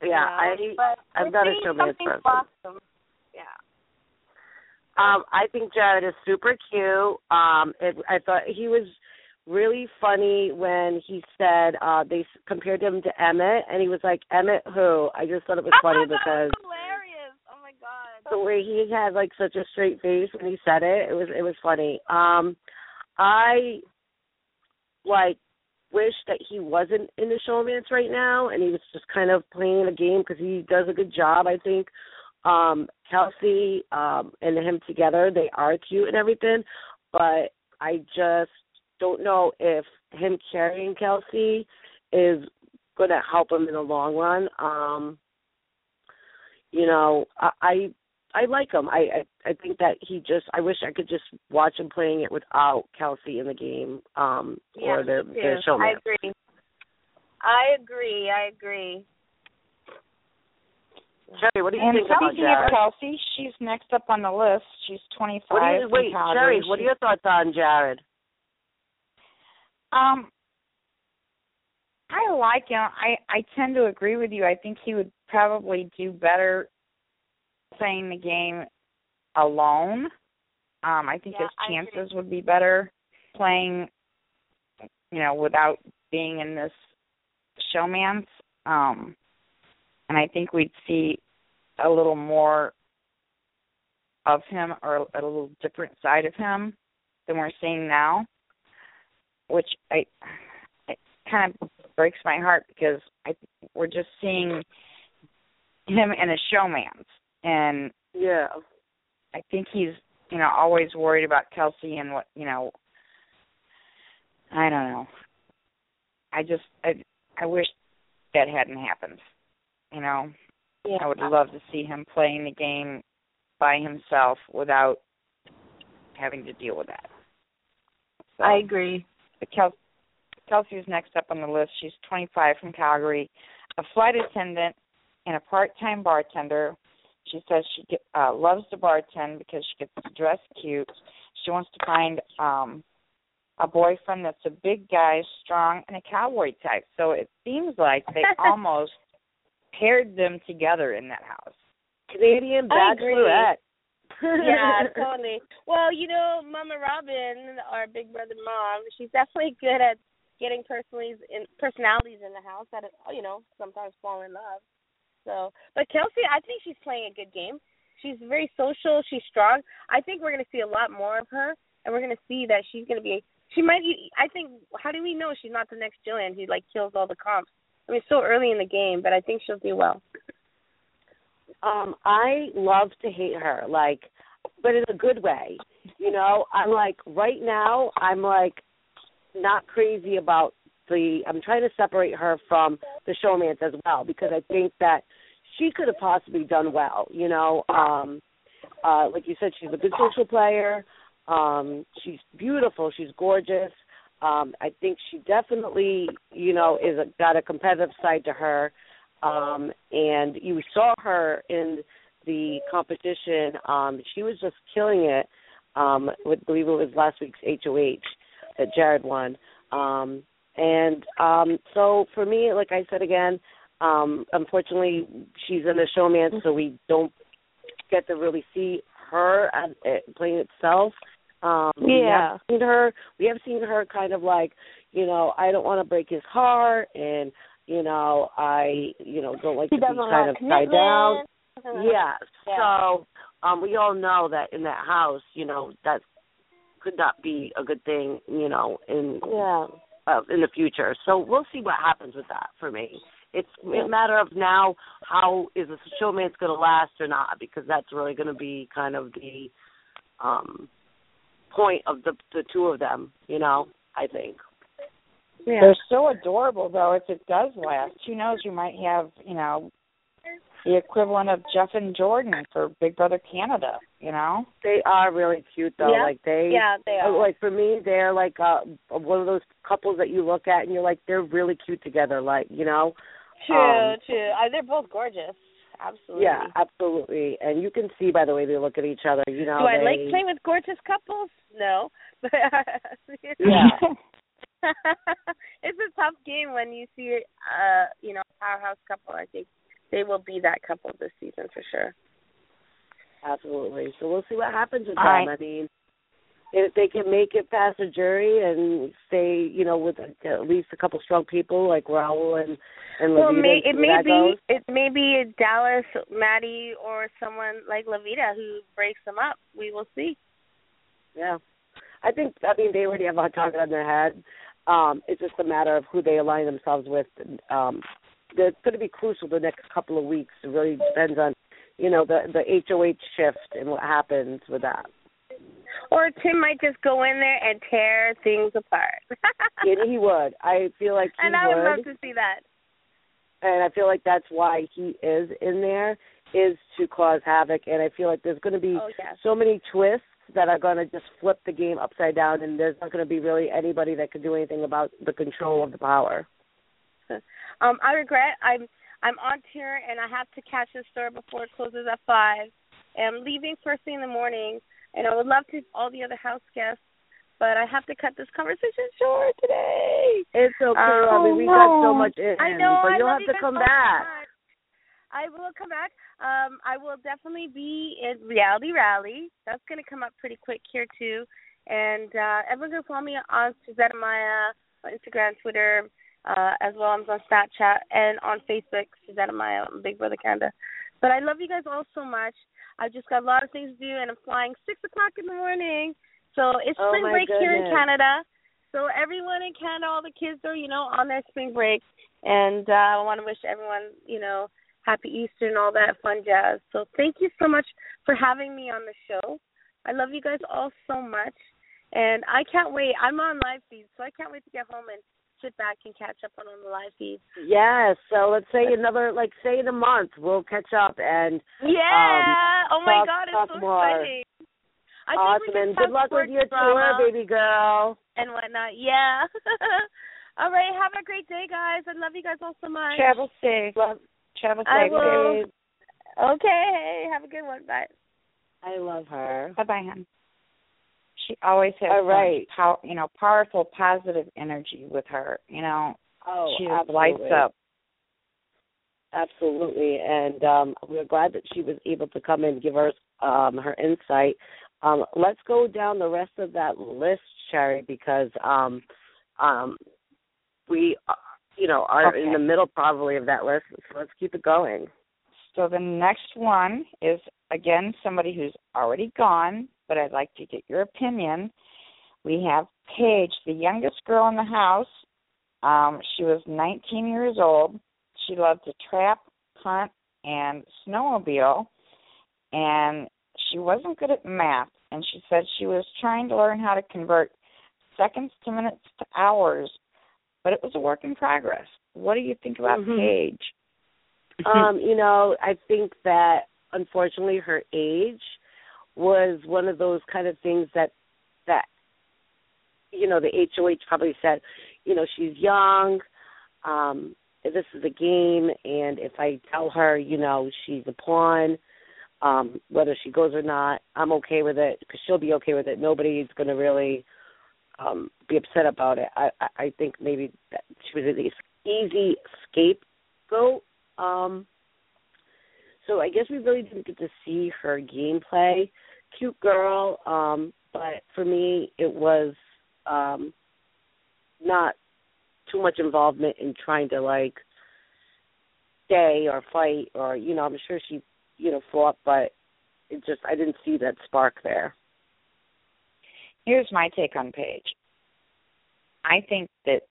Yeah, you know? I but I'm not a something person. blossom. Yeah. Um, I think Jared is super cute. Um, it, I thought he was really funny when he said uh they s- compared him to Emmett, and he was like, "Emmett who?" I just thought it was funny because was hilarious. Oh my god. the way he had like such a straight face when he said it, it was it was funny. Um, I like wish that he wasn't in the showmance right now, and he was just kind of playing a game because he does a good job. I think um Kelsey um and him together, they are cute and everything, but I just don't know if him carrying Kelsey is going to help him in the long run. Um, you know, I, I I like him. I, I I think that he just. I wish I could just watch him playing it without Kelsey in the game, um, Yeah, or the me the too. showman. I agree. I agree. I agree. Cherry, what do you And think about speaking of Kelsey, she's next up on the list. She's 25. What you, wait, Calgary. Cherry, what are your thoughts on Jared? Um, I like him. I I tend to agree with you. I think he would probably do better playing the game alone. Um, I think Yeah, his chances would be better playing, you know, without being in this showman's. Um, and I think we'd see a little more of him or a little different side of him than we're seeing now, which I it kind of breaks my heart because I we're just seeing him in a showman's, and Yeah. I think he's you know always worried about Kelsey and what you know. I don't know. I just I I wish that hadn't happened. You know, Yeah. I would love to see him playing the game by himself without having to deal with that. So, I agree. but Kel- Kelsey is next up on the list. She's 25 from Calgary, a flight attendant and a part-time bartender. She says she get, uh, loves to bartend because she gets to dress cute. She wants to find um a boyfriend that's a big guy, strong, and a cowboy type. So it seems like they almost paired them together in that house. Canadian I bachelorette. yeah, totally. Well, you know, Mama Robin, our big brother mom, she's definitely good at getting personalities in personalities in the house that you know sometimes fall in love. So, but Kelsey, I think she's playing a good game. She's very social. She's strong. I think we're going to see a lot more of her, and we're going to see that she's going to be. She might. I think. How do we know she's not the next Jillian who like kills all the comps? I mean, it's so early in the game, but I think she'll do well. um I love to hate her, like, but in a good way. You know, I'm like right now, I'm like not crazy about the. I'm trying to separate her from the showmance as well because I think that she could have possibly done well. You know, um, uh, like you said, she's a good social player. Um, she's beautiful. She's gorgeous. Um, I think she definitely, you know, is a, got a competitive side to her. Um, and you saw her in the competition. Um, she was just killing it. Um, with believe it was last week's HOH that Jared won. Um, and um, so for me, like I said again, um, unfortunately, she's in the showman, so we don't get to really see her at, at playing itself. Um, we Yeah. have seen her. We have seen her kind of like, you know, I don't want to break his heart, and you know, I, you know, don't like She to be kind of tied down. Yes. Yeah. So um we all know that in that house, you know, that could not be a good thing, you know, in Yeah. Uh, in the future. So we'll see what happens with that for me. It's a matter of now how is the showman's going to last or not because that's really going to be kind of the um point of the the two of them, you know, I think. Yeah. They're so adorable though. If it does last, who knows? You might have you know the equivalent of Jeff and Jordan for Big Brother Canada. You know. They are really cute though. Yeah. Like they Yeah, they Uh, are. Like for me, they're like uh one of those couples that you look at and you're like, they're really cute together. Like you know, True, um, true. Uh, they're both gorgeous. Absolutely. yeah, absolutely. And you can see by the way they look at each other. You know, Do I they, like playing with gorgeous couples? No. Yeah. it's a tough game when you see uh, you know, a powerhouse couple. I think they will be that couple this season for sure. Absolutely. So we'll see what happens with All them. right. I mean, if they can make it past the jury and stay, you know, with at least a couple strong people like Raul and and Well, Loveita, may, it may be it may be Dallas, Maddie, or someone like Loveita who breaks them up. We will see. Yeah. I think I mean they already have a target on their head. Um, it's just a matter of who they align themselves with. Um, it's going to be crucial the next couple of weeks. It really depends on, you know, the the HOH shift and what happens with that. Or Tim might just go in there and tear things apart. and he would. I feel like he and I would would. love to see that. and I feel like that's why he is in there is to cause havoc. And I feel like there's going to be Oh yes. so many twists that are going to just flip the game upside down, and there's not going to be really anybody that can do anything about the control of the power. Um, I regret I'm I'm on tour and I have to catch the store before it closes at five. And I'm leaving first thing in the morning and I would love to all the other house guests, but I have to cut this conversation short today. It's okay, Oh, Robbie. We got so much in, I know. but I you'll have to come so back. much. I will come back. Um, I will definitely be in Reality Rally. That's going to come up pretty quick here too. And uh, everyone can follow me on Suzette Amaya on Instagram, Twitter, uh, as well as on Snapchat and on Facebook, Suzette Amaya, Big Brother Canada. But I love you guys all so much. I've just got a lot of things to do, and I'm flying six o'clock in the morning. So it's Oh, spring break here in. Canada. So everyone in Canada, all the kids are, you know, on their spring break, and uh, I want to wish everyone, you know, happy Easter and all that fun jazz. So thank you so much for having me on the show. I love you guys all so much, and I can't wait. I'm on live feed, so I can't wait to get home and sit back and catch up on, on the live feed. Yes. So let's say another, like, say in a month, we'll catch up and um, Yeah. oh my talk- God, it's talk so more. exciting. I think awesome. we And good luck with sports your drama tour, baby girl. and whatnot. Yeah. all right. Have a great day, guys. I love you guys all so much. Travel safe. Love, Travel I safe. will. Okay. Have a good one. Bye. I love her. Bye bye, hon. She always has All right. pow- you know, powerful, positive energy with her. You know, Oh, she absolutely. lights up. Absolutely, and um, we're glad that she was able to come and give us um, her insight. Um, let's go down the rest of that list, Cherry, because um, um, we, uh, you know, are in the middle probably of that list. So let's keep it going. So the next one is again somebody who's already gone, but I'd like to get your opinion. We have Paige, the youngest girl in the house. Um, she was 19 years old. She loved to trap, hunt, and snowmobile, and she wasn't good at math. And she said she was trying to learn how to convert seconds to minutes to hours, but it was a work in progress. What do you think about Mhm. Paige? um, you know, I think that unfortunately her age was one of those kind of things that that you know the HOH probably said, you know, she's young. Um, this is a game, and if I tell her, you know, she's a pawn, um, whether she goes or not, I'm okay with it because she'll be okay with it. Nobody's going to really um be upset about it. I I, I think maybe that she was an easy scapegoat um, so I guess we really didn't get to see her gameplay. Cute girl, um, but for me it was um not too much involvement in trying to like stay or fight or you know, I'm sure she, you know, fought but it just I didn't see that spark there. Here's my take on Paige. I think that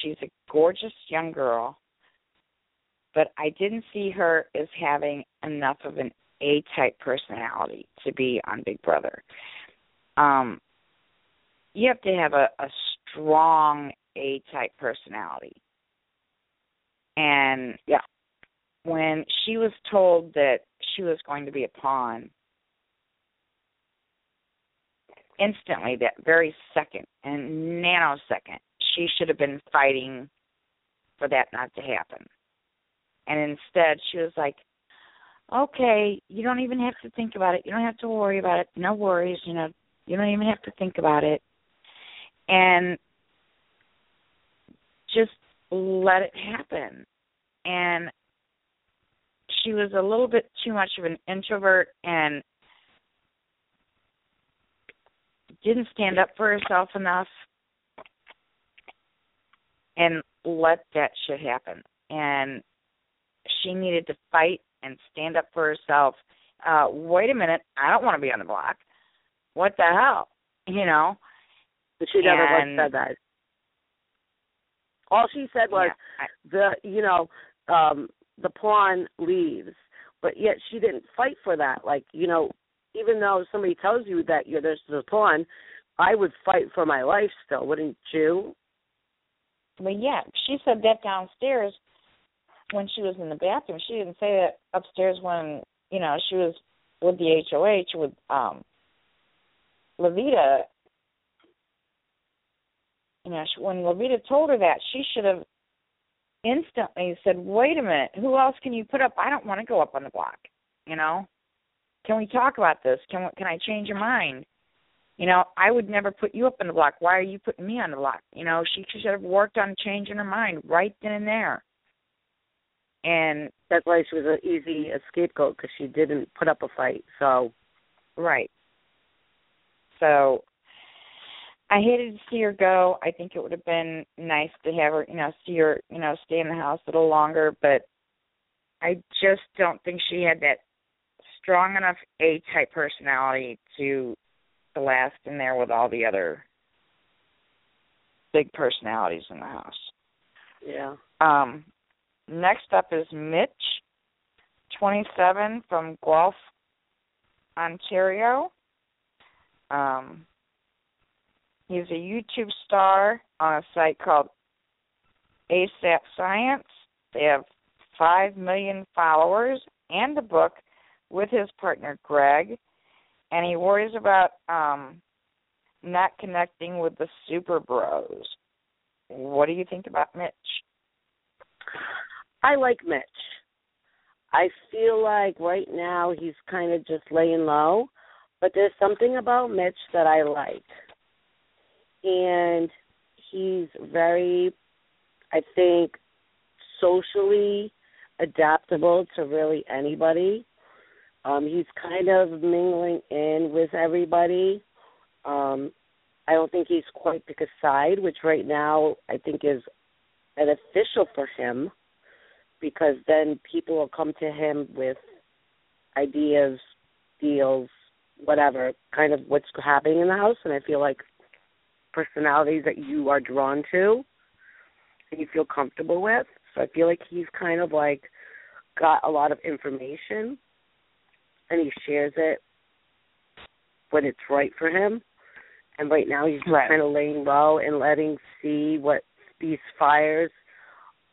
she's a gorgeous young girl, but I didn't see her as having enough of an A type personality to be on Big Brother. Um you have to have a, a strong A type personality. And Yeah. when she was told that she was going to be a pawn, instantly, that very second and nanosecond, she should have been fighting for that not to happen. And instead, she was like, okay, you don't even have to think about it. You don't have to worry about it. No worries. You know, you don't even have to think about it. And just let it happen. And she was a little bit too much of an introvert and didn't stand up for herself enough and let that shit happen. And she needed to fight and stand up for herself. Uh, wait a minute, I don't want to be on the block. What the hell? You know? But she never And- once said that. All she said was Yeah, I- the you know um the pawn leaves but yet she didn't fight for that like you know even though somebody tells you that you're is a pawn, I would fight for my life still, wouldn't you? Well, yeah, she said that downstairs when she was in the bathroom. She didn't say that upstairs when you know she was with the HOH with um Loveita. You know, she, when Loveita told her that, she should have instantly said, "Wait a minute, who else can you put up? I don't want to go up on the block." You know, can we talk about this? Can can I change your mind? You know, I would never put you up on the block. Why are you putting me on the block? You know, she should have worked on changing her mind right then and there. And That's why she was an easy a scapegoat because she didn't put up a fight. So right. So I hated to see her go. I think it would have been nice to have her, you know, see her, you know, stay in the house a little longer, but I just don't think she had that strong enough A type personality to to last in there with all the other big personalities in the house. yeah. Um, next up is Mitch, 27 from Guelph, Ontario. Um, he's a YouTube star on a site called ASAP Science. They have 5 million followers and a book with his partner Greg. And he worries about um, not connecting with the super bros. What do you think about Mitch? I like Mitch. I feel like right now he's kind of just laying low, but there's something about Mitch that I like. And he's very, I think, socially adaptable to really anybody. Um, he's kind of mingling in with everybody. Um, I don't think he's quite pick a side, which right now I think is beneficial for him because then people will come to him with ideas, deals, whatever, kind of what's happening in the house. And I feel like personalities that you are drawn to and you feel comfortable with. So I feel like he's kind of like got a lot of information and he shares it when it's right for him. And right now he's just Right. kind of laying low and letting see what these fires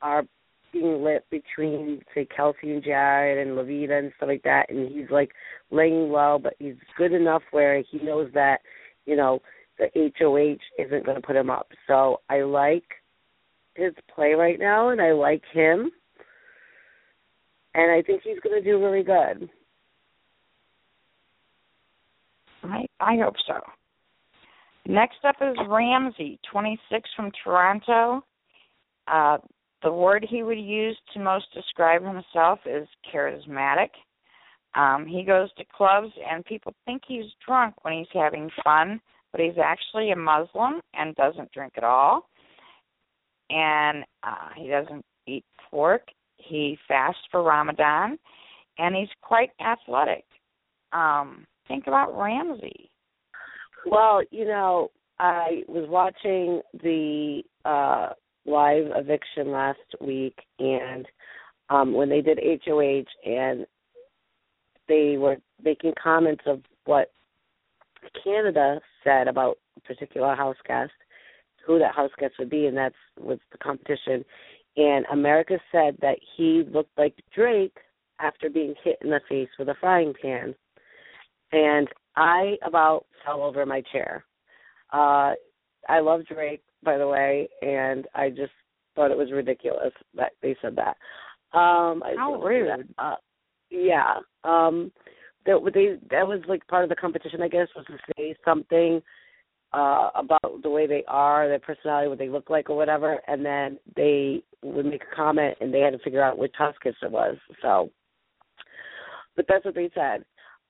are being lit between say Kelsey and Jared and Loveita and stuff like that and he's like laying low but he's good enough where he knows that, you know, the HOH isn't gonna put him up. So I like his play right now and I like him. And I think he's gonna do really good. I I hope so. Next up is Ramsey, 26 from Toronto. Uh, the word he would use to most describe himself is charismatic. Um, he goes to clubs and people think he's drunk when he's having fun, but he's actually a Muslim and doesn't drink at all. And uh, he doesn't eat pork. He fasts for Ramadan, and he's quite athletic. Um, think about Ramsey. Well, you know, I was watching the uh live eviction last week and um when they did HOH and they were making comments of what Canada said about a particular house guest, who that house guest would be, and that's was the competition. And America said that he looked like Drake after being hit in the face with a frying pan. And I about fell over my chair. Uh I love Drake, by the way, and I just thought it was ridiculous that they said that. Um I How just wanna that. rude. Uh, yeah. Um that they that was like part of the competition I guess was to say something uh about the way they are, their personality, what they look like or whatever, and then they would make a comment and they had to figure out which Huskis it was. So but that's what they said.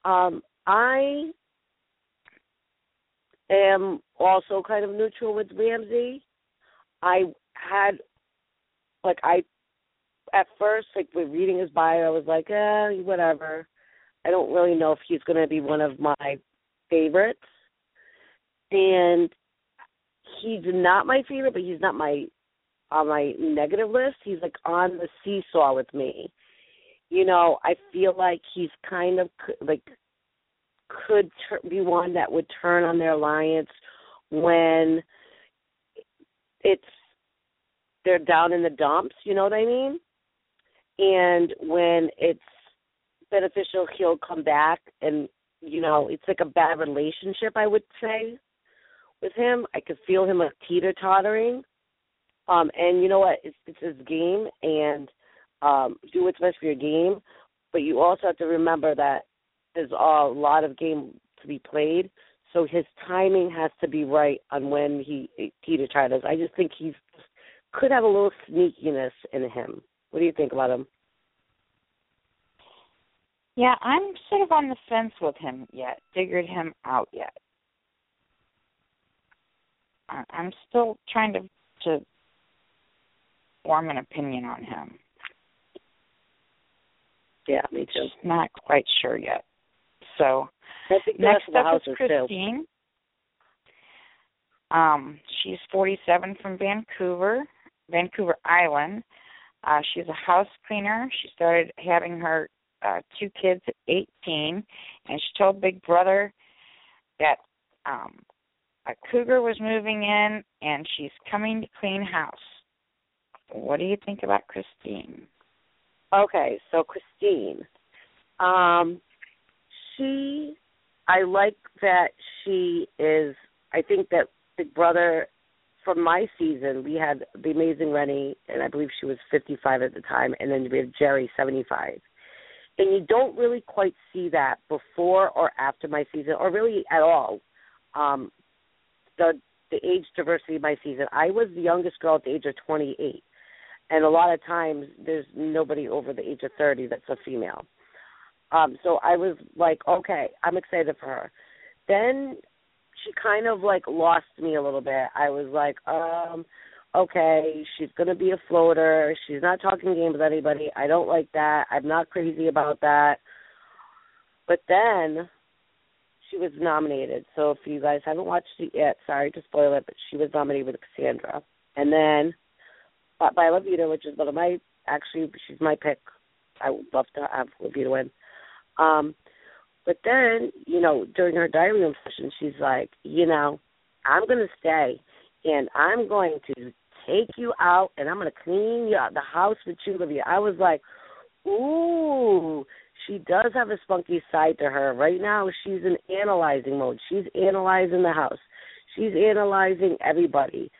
Um I am also kind of neutral with Ramsey. I had like I at first like with reading his bio I was like, eh, whatever. I don't really know if he's gonna be one of my favorites. And he's not my favorite, but he's not my on my negative list. He's like on the seesaw with me. You know, I feel like he's kind of like could tur- be one that would turn on their alliance when it's they're down in the dumps, you know what I mean? And when it's beneficial, he'll come back and you know, it's like a bad relationship I would say with him. I could feel him like teeter tottering. Um, and you know what? It's it's his game and um do what's best for your game. But you also have to remember that there's a lot of game to be played. So his timing has to be right on when he teeter totters. I just think he's could have a little sneakiness in him. What do you think about him? Yeah, I'm sort of on the fence with him yet. Figured him out yet. I- I'm still trying to to form an opinion on him. Yeah, me too. Just not quite sure yet. So I think the next rest of the up is is. Christine. Um, she's 47 from Vancouver, Vancouver Island. Uh, she's a house cleaner. She started having her uh, two kids at 18, and she told Big Brother that um, a cougar was moving in, and she's coming to clean house. What do you think about Christine? Okay, so Christine, um, she, I like that she is. I think that Big Brother, from my season, we had the amazing Renny, and I believe she was 55 at the time, and then we had Jerry 75. And you don't really quite see that before or after my season, or really at all. Um, the the age diversity of my season. I was the youngest girl at the age of 28 and a lot of times there's nobody over the age of 30 that's a female. Um so I was like, okay, I'm excited for her. Then she kind of like lost me a little bit. I was like, um okay, she's to be a floater. She's not talking game with anybody. I don't like that. I'm not crazy about that. But then she was nominated. So if you guys haven't watched it yet, sorry to spoil it, but she was nominated with Cassandra. And then by, by Loveita, which is one of my actually she's my pick. I would love to have Loveita win. Um, but then, you know, during her diary room session, she's like, you know, I'm going to stay, and I'm going to take you out, and I'm going to clean you out the house with you, Olivia. I was like, ooh, she does have a spunky side to her. Right now, she's in analyzing mode. She's analyzing the house. She's analyzing everybody.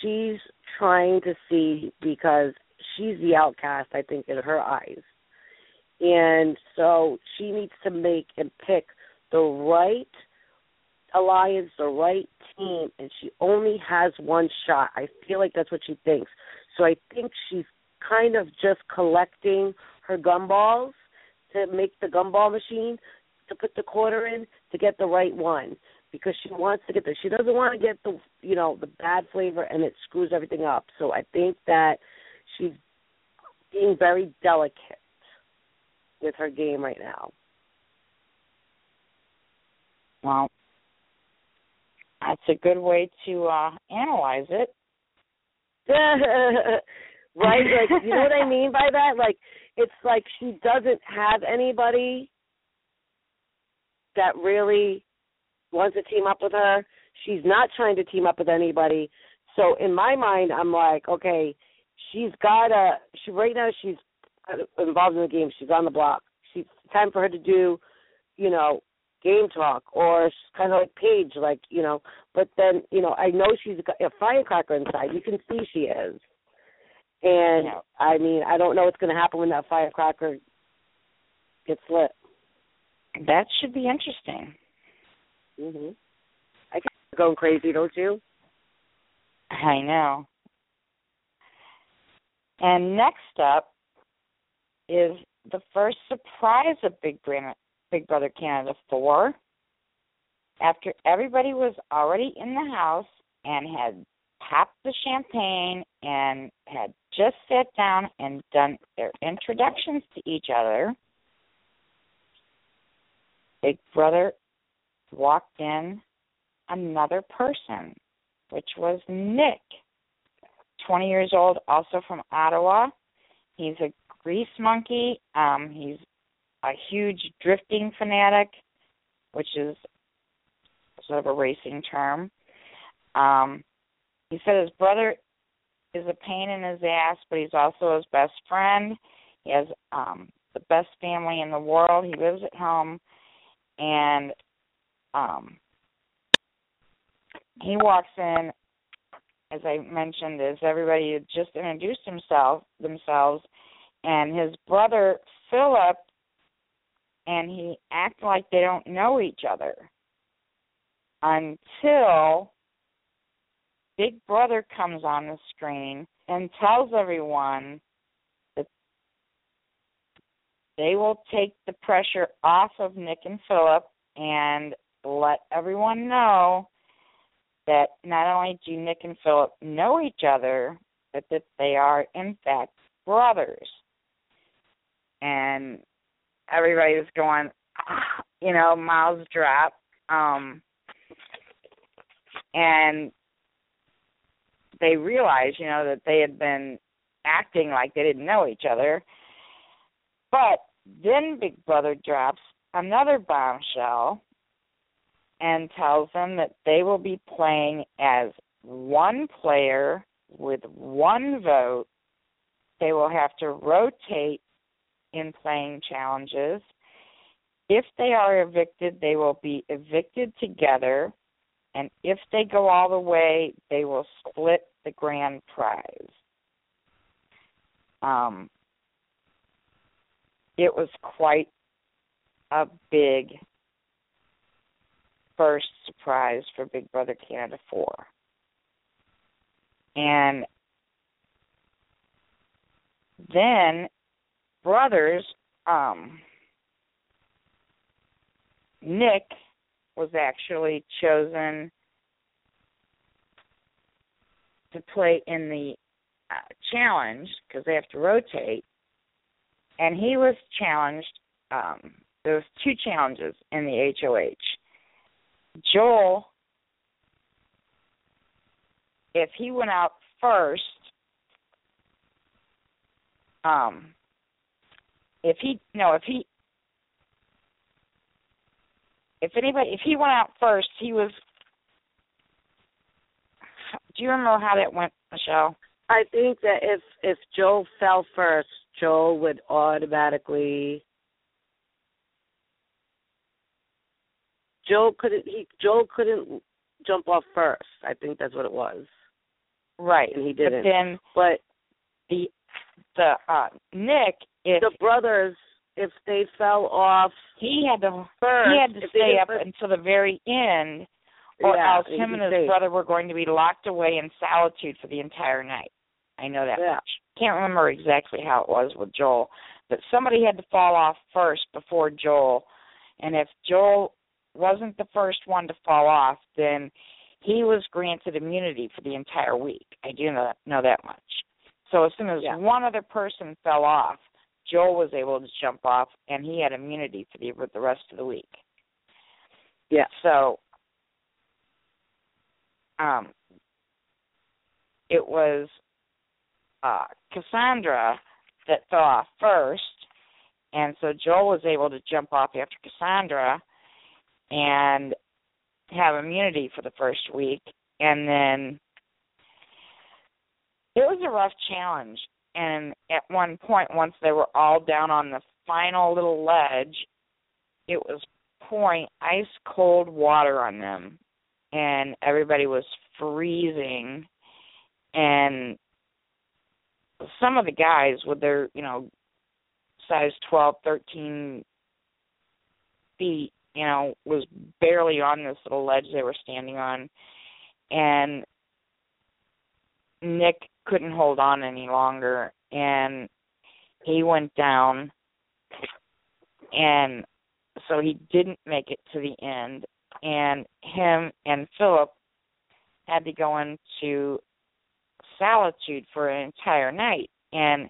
She's trying to see because she's the outcast, I think, in her eyes. And so she needs to make and pick the right alliance, the right team, and she only has one shot. I feel like that's what she thinks. So I think she's kind of just collecting her gumballs to make the gumball machine to put the quarter in to get the right one because she wants to get the she doesn't want to get the you know the bad flavor and it screws everything up. So I think that she's being very delicate with her game right now. Well, that's a good way to uh analyze it. right? Like you know what I mean by that? Like it's like she doesn't have anybody that really wants to team up with her. She's not trying to team up with anybody. So in my mind, I'm like, okay, she's got a. She right now she's involved in the game. She's on the block. She's time for her to do, you know, game talk or kind of like Paige, like you know. But then you know, I know she's got a firecracker inside. You can see she is. And Yeah. I mean, I don't know what's going to happen when that firecracker gets lit. That should be interesting. Mhm. I can going crazy, don't you? I know. And next up is the first surprise of Big Brother, Big Brother Canada 4. After everybody was already in the house and had popped the champagne and had just sat down and done their introductions to each other, Big Brother walked in another person, which was Nick, 20 years old, also from Ottawa. He's a grease monkey. Um, he's a huge drifting fanatic. which is sort of a racing term. Um, he said his brother is a pain in his ass, but he's also his best friend. He has um, the best family in the world. He lives at home, and um, he walks in, as I mentioned, as everybody just introduced himself themselves, and his brother Philip, and he act like they don't know each other until Big Brother comes on the screen and tells everyone that they will take the pressure off of Nick and Philip and let everyone know that not only do Nick and Philip know each other, but that they are in fact brothers. And everybody was going, you know, mouths drop. Um, and they realized, you know, that they had been acting like they didn't know each other. But then Big Brother drops another bombshell and tells them that they will be playing as one player with one vote. They will have to rotate in playing challenges. If they are evicted, they will be evicted together. And if they go all the way, they will split the grand prize. Um, it was quite a big first surprise for Big Brother Canada 4. And then brothers um Nick was actually chosen to play in the uh, challenge because they have to rotate. And he was challenged um there was two challenges in the HOH Joel, if he went out first, um, if he no, if he if anybody if he went out first, he was. Do you remember how that went, Michelle? I think that if if Joel fell first, Joel would automatically Joel couldn't he Joel couldn't jump off first. I think that's what it was. Right, And he didn't. But then But the the uh Nick, if the brothers, if they fell off he had to first, he had to stay up first- until the very end, or yeah, else him and his brother were going to be locked away in solitude for the entire night. I know that Yeah. much. Can't remember exactly how it was with Joel, but somebody had to fall off first before Joel, and if Joel wasn't the first one to fall off, then he was granted immunity for the entire week. I do know that, know that much. So as soon as Yeah. one other person fell off, Joel was able to jump off, and he had immunity for the the rest of the week. Yeah. So, um, it was uh, Cassandra that fell off first, and so Joel was able to jump off after Cassandra and have immunity for the first week, and then it was a rough challenge. And at one point, once they were all down on the final little ledge, it was pouring ice cold water on them, and everybody was freezing. And some of the guys with their, you know, size twelve, thirteen feet, you know, was barely on this little ledge they were standing on. And Nick couldn't hold on any longer and he went down and so he didn't make it to the end and him and Philip had to go into solitude for an entire night and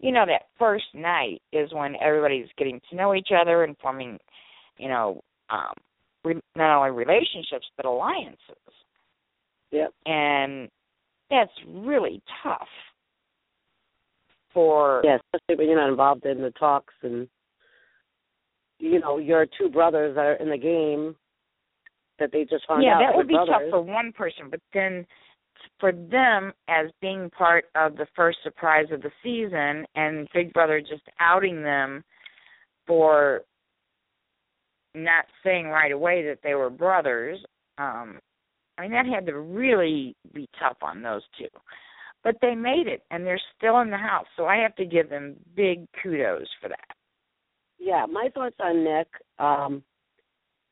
you know that first night is when everybody's getting to know each other and forming you know um re- not only relationships but alliances Yep. and that's really tough for Yeah, especially when you're not involved in the talks and you know, your two brothers that are in the game that they just found yeah, out that would be brothers. tough for one person, but then for them as being part of the first surprise of the season and Big Brother just outing them for not saying right away that they were brothers, um I mean that had to really be tough on those two. But they made it and they're still in the house, so I have to give them big kudos for that. Yeah, my thoughts on Nick. Um,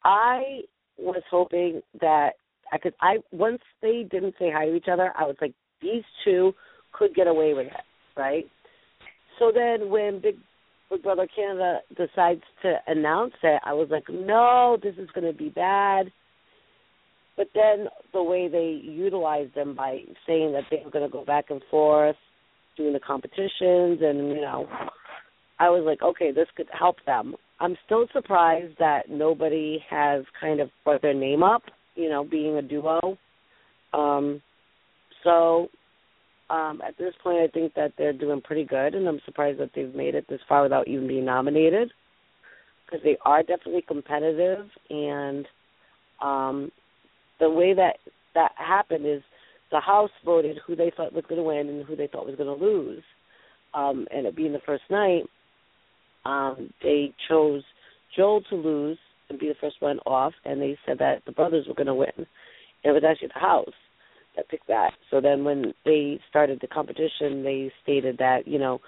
I was hoping that I could. I once they didn't say hi to each other, I was like, these two could get away with it, right? So then when Big Big Brother Canada decides to announce it, I was like, no, this is going to be bad. But then the way they utilized them by saying that they were going to go back and forth doing the competitions and you know I was like, okay, this could help them. I'm still surprised that nobody has kind of brought their name up, you know, being a duo. Um, so um, at this point, I think that they're doing pretty good, and I'm surprised that they've made it this far without even being nominated because they are definitely competitive. And um, the way that that happened is the House voted who they thought was going to win and who they thought was going to lose. Um, and it being the first night, um, they chose Joel to lose and be the first one off, and they said that the brothers were going to win. It was actually the house that picked that. So then when they started the competition, they stated that you know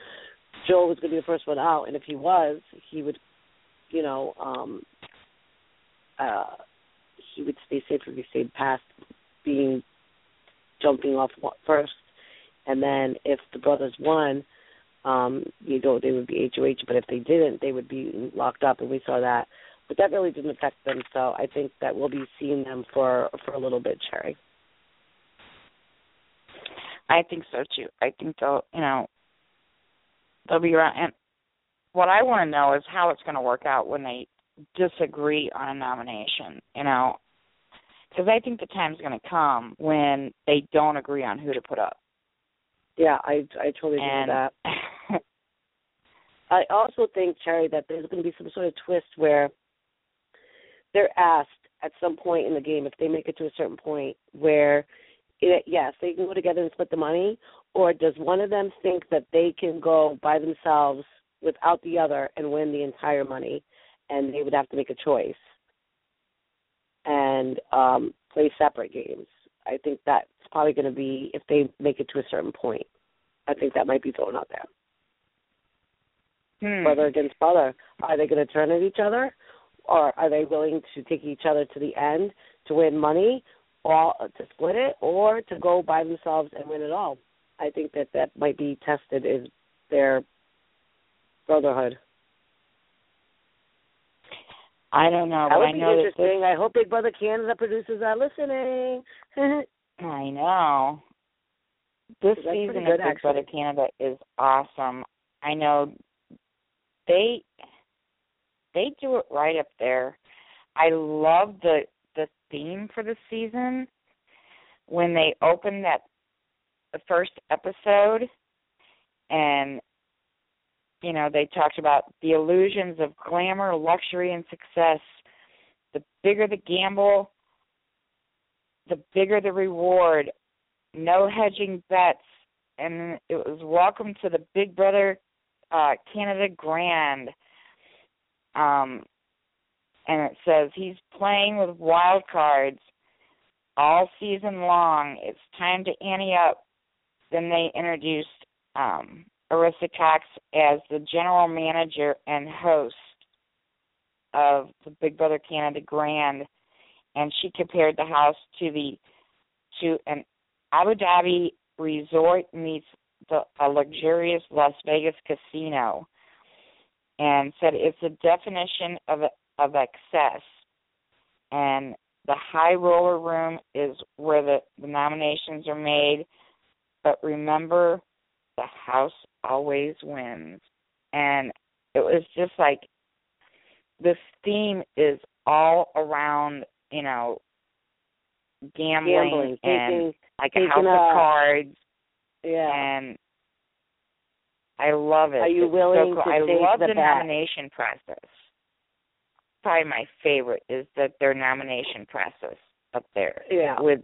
Joel was going to be the first one out, and if he was, he would, you know, um, uh, he would stay safe if he stayed past being jumping off first, and then if the brothers won um, you know, they would be HOH, but if they didn't, they would be locked up, and we saw that. But that really didn't affect them, so I think that we'll be seeing them for for a little bit, Cherry. I think so too. I think they'll, you know, they'll be around. And what I want to know is how it's going to work out when they disagree on a nomination. You know, because I think the time's going to come when they don't agree on who to put up. Yeah, I I totally agree and with that. I also think, Cherry, that there's going to be some sort of twist where they're asked at some point in the game if they make it to a certain point where, it, yes, they can go together and split the money, or does one of them think that they can go by themselves without the other and win the entire money, and they would have to make a choice and um, play separate games. I think that's probably going to be if they make it to a certain point. I think that might be thrown out there. Hmm. Brother against brother. Are they going to turn at each other, or are they willing to take each other to the end to win money, or to split it, or to go by themselves and win it all? I think that that might be tested is their brotherhood. I don't know, that but would I be interesting. I hope Big Brother Canada producers are listening. I know this That's season good, of Big Brother. Canada is awesome. I know they they do it right up there. I love the the theme for the season when they open that the first episode and you know they talked about the illusions of glamour luxury and success. The bigger the gamble the bigger the reward. No hedging bets. And it was welcome to the big brother uh canada grand. Um and it says he's playing with wild cards all season long. It's time to ante up. Then they introduced um Arisa Cox as the general manager and host of the Big Brother Canada Grand, and she compared the house to the to an Abu Dhabi resort meets the a luxurious Las Vegas casino, and said it's a definition of of excess, and the high roller room is where the, the nominations are made, but remember the house always wins. And it was just like this theme is all around, you know, gambling, Gambling, and taking, like a house of cards yeah. and I love it. Are you It's willing so cool. to I love the the nomination process. probably my favorite is that their nomination process up there Yeah. with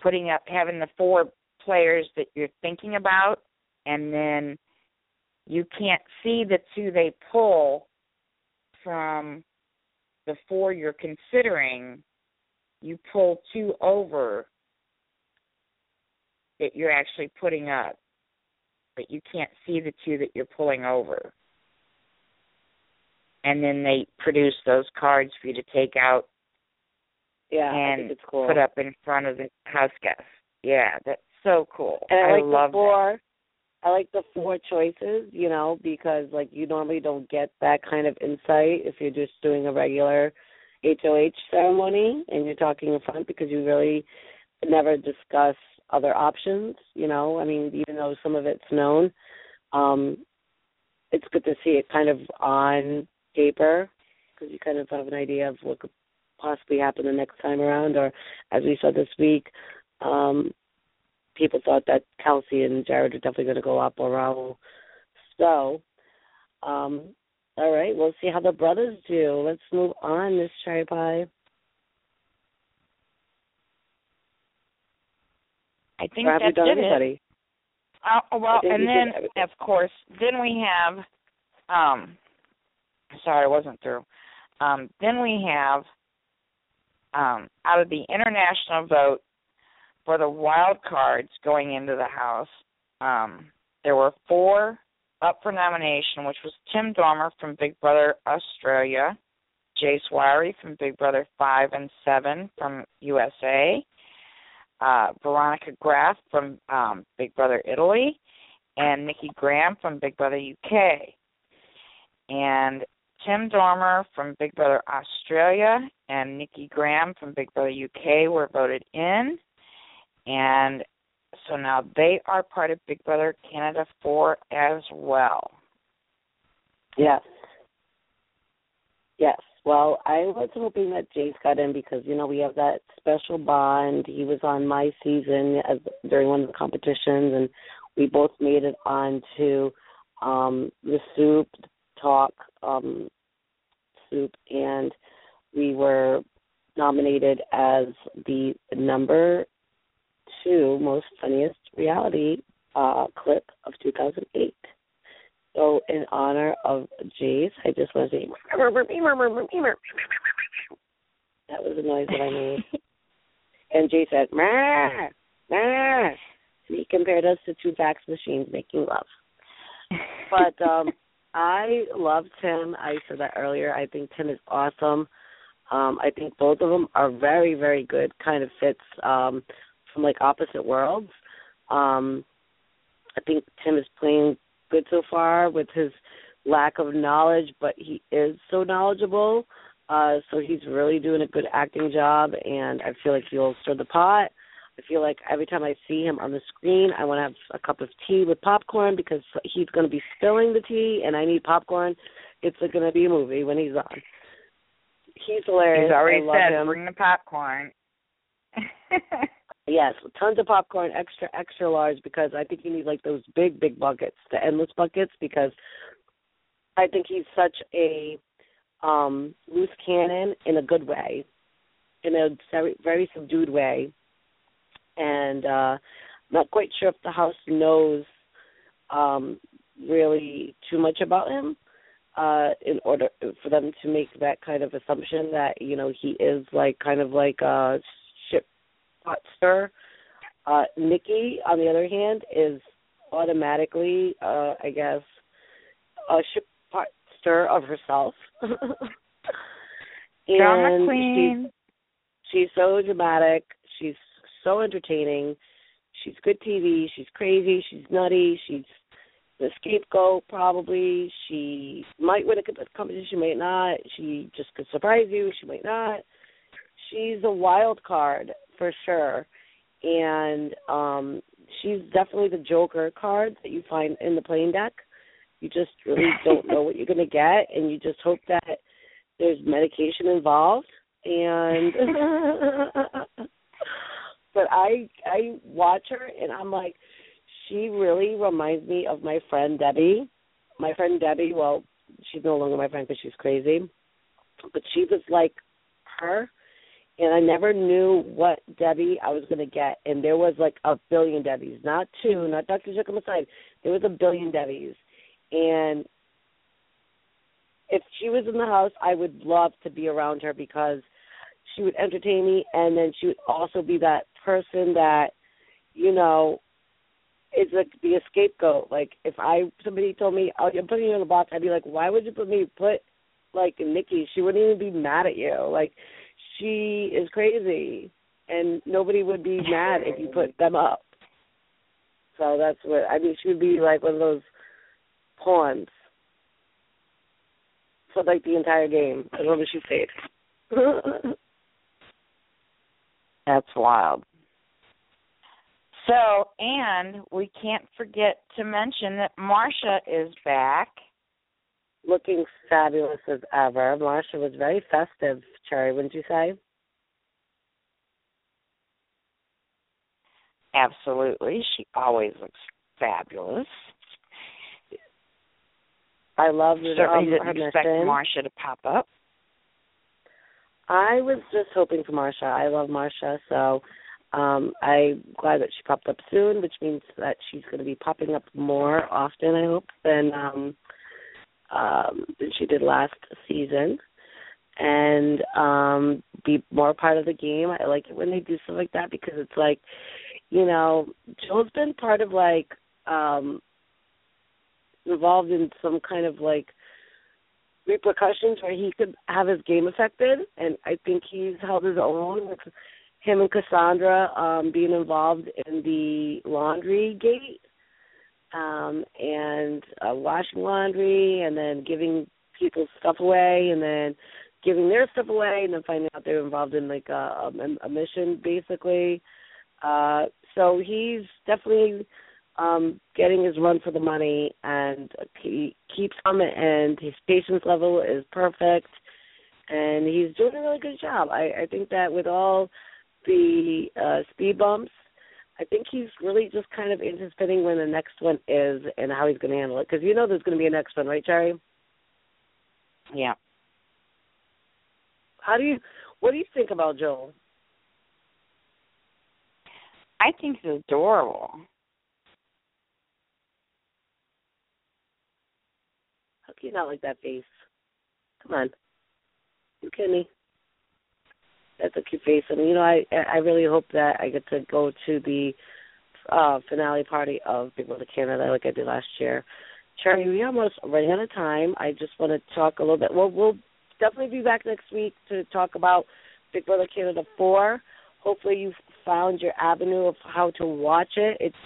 putting up having the four players that you're thinking about and then you can't see the two they pull from the four you're considering you pull two over that you're actually putting up but you can't see the two that you're pulling over and then they produce those cards for you to take out Yeah, and cool. put up in front of the house guests. Yeah, that's so cool. And I like love the four. I like the four choices, you know, because like you normally don't get that kind of insight if you're just doing a regular HOH ceremony and you're talking in front because you really never discuss other options, you know. I mean, even though some of it's known, um it's good to see it kind of on paper because you kind of have an idea of what could possibly happen the next time around or as we saw this week, um people thought that Kelsey and Jared were definitely going to go up or Raul. So, um, all right, we'll see how the brothers do. Let's move on, Miss Cherry Pie. I think have that done it. Uh, well, and then of course, then we have. Um, sorry, I wasn't through. Um, then we have um, out of the international vote for the wild cards going into the house. Um, there were four up for nomination, which was Tim Dormer from Big Brother Australia, Jase Wirey from Big Brother Five and Seven from USA, uh, Veronica Graff from um, Big Brother Italy, and Nikki Grahame from Big Brother UK. And Tim Dormer from Big Brother Australia and Nikki Grahame from Big Brother UK were voted in. And so now they are part of Big Brother Canada 4 as well. Yes. Yes. Well, I was hoping that Jase got in because you know we have that special bond. He was on my season as during one of the competitions, and we both made it on to um, the soup talk um, soup, and we were nominated as the number most funniest reality uh, clip of 2008. So, in honor of Jase, I just want to say that was the noise that I made. and Jay said, "Meh, meh." He compared us to two fax machines making love. But um I love Tim. I said that earlier. I think Tim is awesome. Um, I think both of them are very, very good kind of fits um, from like opposite worlds. Um, I think Tim is playing good so far with his lack of knowledge, but he is so knowledgeable. Uh, so he's really doing a good acting job, and I feel like he'll stir the pot. I feel like every time I see him on the screen, I want to have a cup of tea with popcorn because he's going to be spilling the tea, and I need popcorn. It's going to be a movie when he's on. He's hilarious. He's already I love said, him. bring the popcorn. Yes, tons of popcorn, extra extra large because I think you need like those big big buckets, the endless buckets because I think he's such a um loose cannon in a good way, in a very very subdued way, and uh not quite sure if the house knows um really too much about him uh in order for them to make that kind of assumption that you know he is like kind of like pot stir. Uh, Nikki, on the other hand, is automatically, uh, I guess, a ship stir of herself. Drama queen. She's, she's so dramatic. She's so entertaining. She's good TV. She's crazy. She's nutty. She's the scapegoat, probably. She might win a competition. She might not. She just could surprise you. She might not. She's a wild card for sure, and um she's definitely the Joker card that you find in the playing deck. You just really don't know what you're going to get, and you just hope that there's medication involved. And but I I watch her, and I'm like, she really reminds me of my friend Debbie. My friend Debbie. Well, she's no longer my friend because she's crazy. but she was like her and I never knew what Debbie I was going to get. And there was like a billion Debbies, not two, not Dr. Jekyll Messiah. There was a billion Debbies. And if she was in the house, I would love to be around her because she would entertain me. And then she would also be that person that, you know, is like the scapegoat. Like if I somebody told me, "Oh, I'm putting you in a box," I'd be like, "Why would you put me put like Nikki? She wouldn't even be mad at you. Like she is crazy, and nobody would be mad if you put them up. So that's what I mean. She would be like one of those pawns for like the entire game as long as she stayed. That's wild. So, and we can't forget to mention that Marsha is back. Looking fabulous as ever. Marsha was very festive, Cherry, wouldn't you say? Absolutely. She always looks fabulous. I love that Certainly um, didn't expect. Marsha to pop up. I was just hoping for Marsha. I love Marsha, so um I'm glad that she popped up soon, which means that she's going to be popping up more often. I hope than um um than she did last season, and um be more part of the game. I like it when they do stuff like that because it's like, you know, Joe's been part of like um involved in some kind of like repercussions where he could have his game affected and I think he's held his own with him and Cassandra um being involved in the laundry gate um and uh, washing laundry and then giving people's stuff away and then giving their stuff away and then finding out they're involved in like a, a, a mission basically uh so he's definitely um getting his run for the money and he keeps coming and his patience level is perfect and he's doing a really good job. I, I think that with all the uh speed bumps, I think he's really just kind of anticipating when the next one is and how he's going to handle it. Because you know there's going to be a next one, right, Cherry? Yeah. How do you? What do you think about Joel? I think he's adorable. How can you not like that face? Come on, you kidding me? That's a cute face. Mean, you know, I I really hope that I get to go to the uh finale party of Big Brother Canada like I did last year. Cherry, we almost running out of time. I just want to talk a little bit. Well, we'll definitely be back next week to talk about Big Brother Canada 4. Hopefully, you found your avenue of how to watch it. It's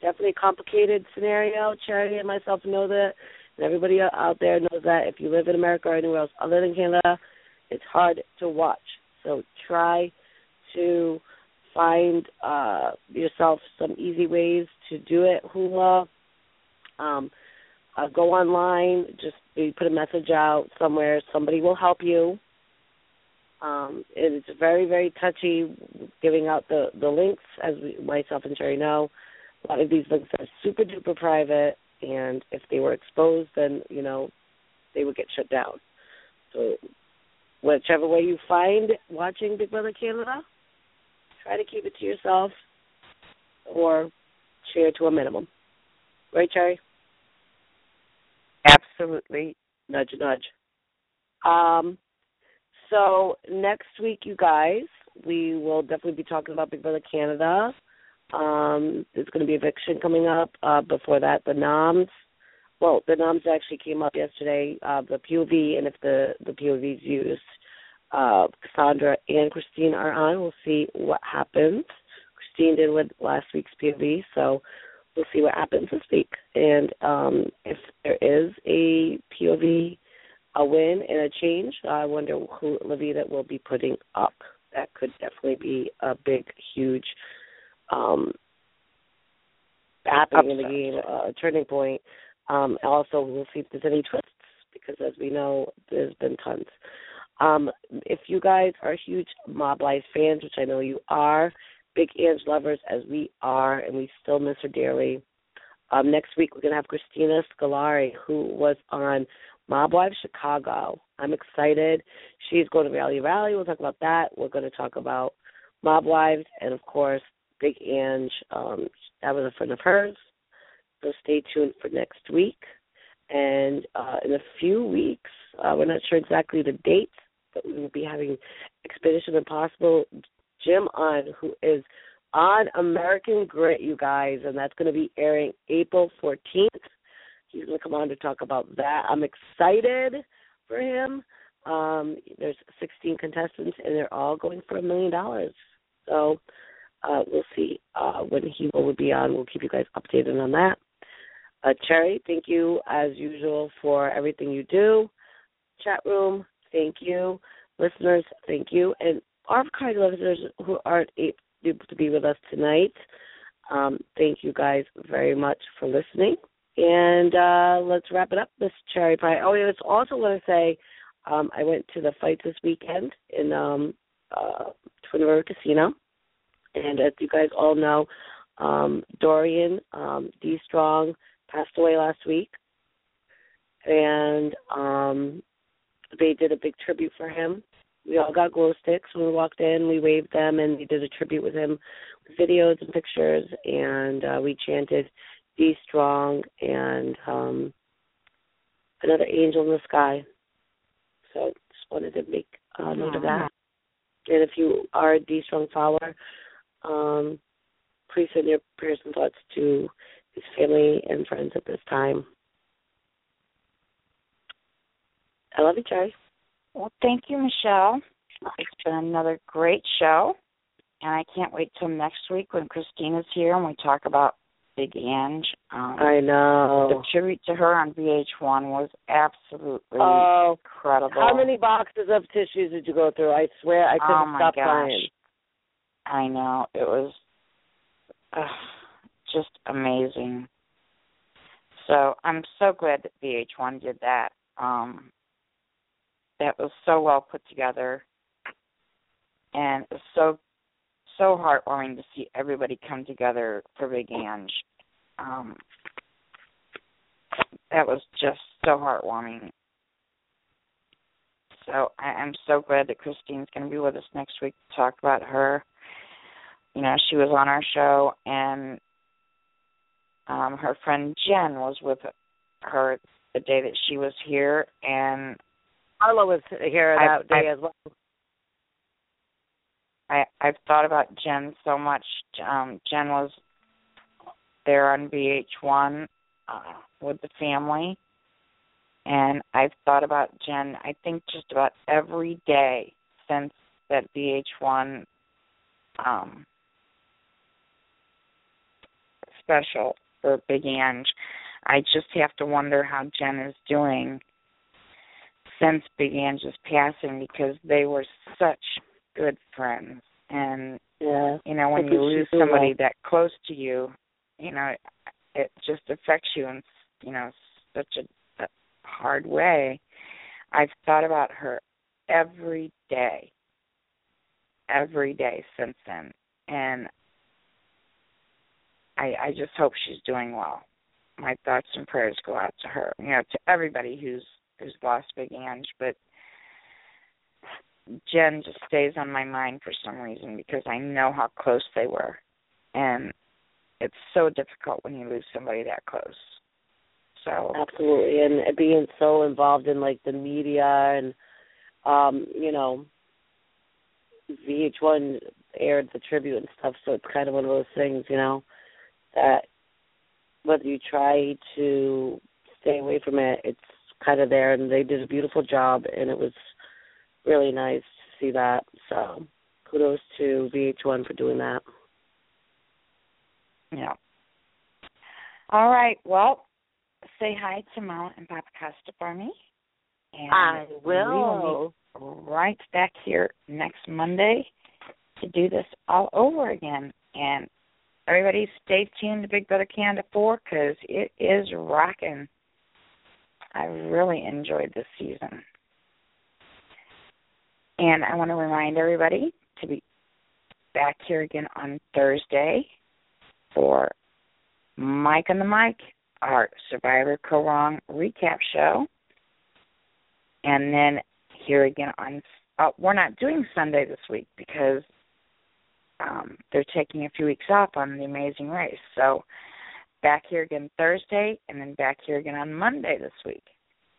definitely a complicated scenario. Cherry and myself know that, and everybody out there knows that. If you live in America or anywhere else other than Canada, it's hard to watch. So try to find uh, yourself some easy ways to do it. Hulu. Um, uh, go online. Just put a message out somewhere. Somebody will help you. Um, it's very, very touchy giving out the the links, as we, myself and Cherry know. A lot of these links are super duper private, and if they were exposed, then you know they would get shut down. So, whichever way you find watching Big Brother Canada, try to keep it to yourself, or share to a minimum. Right, Cherry? Absolutely. nudge nudge. Um so next week you guys, we will definitely be talking about Big Brother Canada. Um there's gonna be eviction coming up. Uh before that the noms well, the noms actually came up yesterday, uh the POV and if the the POV is used, uh Cassandra and Christine are on. We'll see what happens. Christine did with last week's POV, so we'll see what happens this week. And um, if there is a POV, a win and a change, I wonder who Loveita will be putting up. That could definitely be a big, huge um, happening in the game, uh, a turning point. Um, also, we'll see if there's any twists because, as we know, there's been tons. Um, if you guys are huge Mob Life fans, which I know you are, big Ange lovers as we are, and we still miss her dearly. Um, next week we're gonna have Christina Scoleri, who was on Mob Wives Chicago. I'm excited. She's going to Reality Rally. We'll talk about that. We're to talk about Mob Wives and of course Big Ange. Um, that was a friend of hers. So stay tuned for next week. And uh, in a few weeks, uh, we're not sure exactly the date, but we will be having Expedition Impossible Jim on, who is on American Grit, you guys, and that's going to be airing April 14th. He's going to come on to talk about that. I'm excited for him. Um, there's 16 contestants, and they're all going for a million dollars. So uh, we'll see uh, when he will be on. We'll keep you guys updated on that. Uh, Cherry, thank you as usual for everything you do. Chat room, thank you. Listeners, thank you. And archive listeners who aren't able to be with us tonight, um, thank you guys very much for listening. And uh, let's wrap it up, Miss Cherry Pie. Oh, yeah, I also want to say um, I went to the fight this weekend in um, uh, Twin River Casino. And as you guys all know, um, Dorian um, D. Strong passed away last week. And um, they did a big tribute for him. We all got glow sticks when we walked in. We waved them, and we did a tribute with him with videos and pictures. And uh, we chanted "Be Strong" and um, another angel in the sky. So just wanted to make uh, note of that. And if you are a D Strong follower, um, please send your prayers and thoughts to family and friends at this time. I love you, Cherry. Well, thank you, Michelle. It's been another great show, and I can't wait till next week when Christina's here and we talk about Big Ange. Um, I know. The tribute to her on VH1 was absolutely Oh, incredible. how many boxes of tissues did you go through? I swear I couldn't oh my stop gosh. crying. I know it was uh, just amazing. So I'm so glad that VH1 did that. Um, that was so well put together, and it was so so heartwarming to see everybody come together for Big Ange. Um, that was just so heartwarming. So I, I'm so glad that Christine's going to be with us next week to talk about her. You know, she was on our show, and um, her friend Jen was with her the day that she was here, and Carla was here that day I- as well. I I've thought about Jen so much. Um, Jen was there on VH1 uh, with the family, and I've thought about Jen. I think just about every day since that VH1 um, special for Big Ange. I just have to wonder how Jen is doing since Big Ange's passing because they were such good friends and Yeah. you know when you lose somebody well. that close to you you know it, it just affects you in you know such a, a hard way i've thought about her every day every day since then and i i just hope she's doing well my thoughts and prayers go out to her you know to everybody who's who's lost big ange but Jen just stays on my mind for some reason because I know how close they were. And it's so difficult when you lose somebody that close. So Absolutely, and being so involved in like the media and um, you know, VH1 aired the tribute and stuff, so it's kind of one of those things, you know, that whether you try to stay away from it, it's kind of there, and they did a beautiful job, and it was really nice to see that. So kudos to VH1 for doing that. yeah. All right. Well, say hi to Mama and Papa Costa for me. And I we will will. meet right back here next Monday to do this all over again. And everybody stay tuned to Big Brother Canada 4 because it is rocking. I really enjoyed this season. And I want to remind everybody to be back here again on Thursday for Mike on the Mic, our Survivor Kaoh Rong recap show. and then here again on. Uh, we're not doing Sunday this week because um, they're taking a few weeks off on the Amazing Race. So back here again Thursday, and then back here again on Monday this week.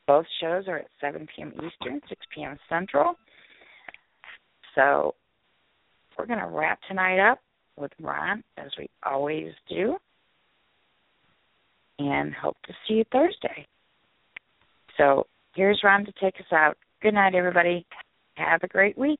Both shows are at 7 p.m. Eastern, 6 p.m. Central. So we're going to wrap tonight up with Ron, as we always do, and hope to see you Thursday. So here's Ron to take us out. Good night, everybody. Have a great week.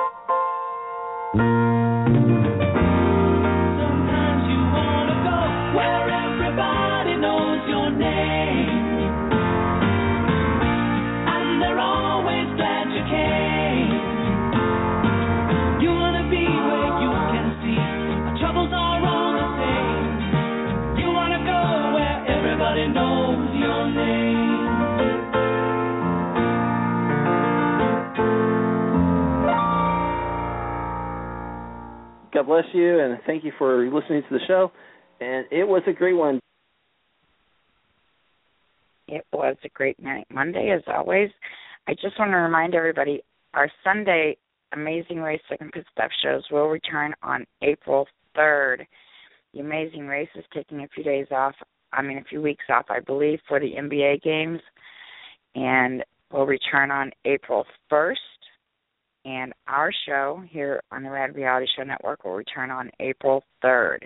God bless you, and thank you for listening to the show. And it was a great one. It was a great night. Monday, as always. I just want to remind everybody our Sunday Amazing Race Second Pit Stop shows will return on April 3rd. The Amazing Race is taking a few days off, I mean, a few weeks off, I believe, for the NBA games, and will return on April 1st. And our show here on the Rad Reality Show Network will return on April 3rd.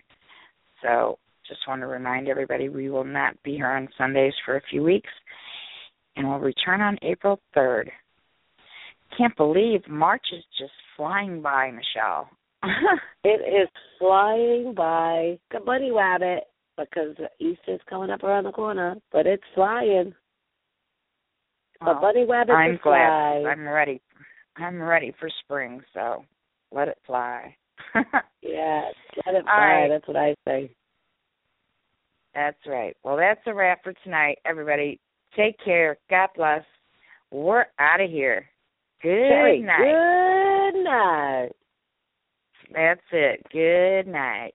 So just want to remind everybody we will not be here on Sundays for a few weeks, and we'll return on April 3rd. Can't believe March is just flying by, Michelle. It is flying by. Good buddy rabbit because Easter's coming up around the corner, but it's flying. Well, bunny rabbit I'm glad. fly. I'm ready. I'm ready for spring, so let it fly. Yes, let it fly. right. That's what I say. That's right. Well, that's a wrap for tonight, everybody. Take care. God bless. We're out of here. Good Cherry, night. Good night. That's it. Good night.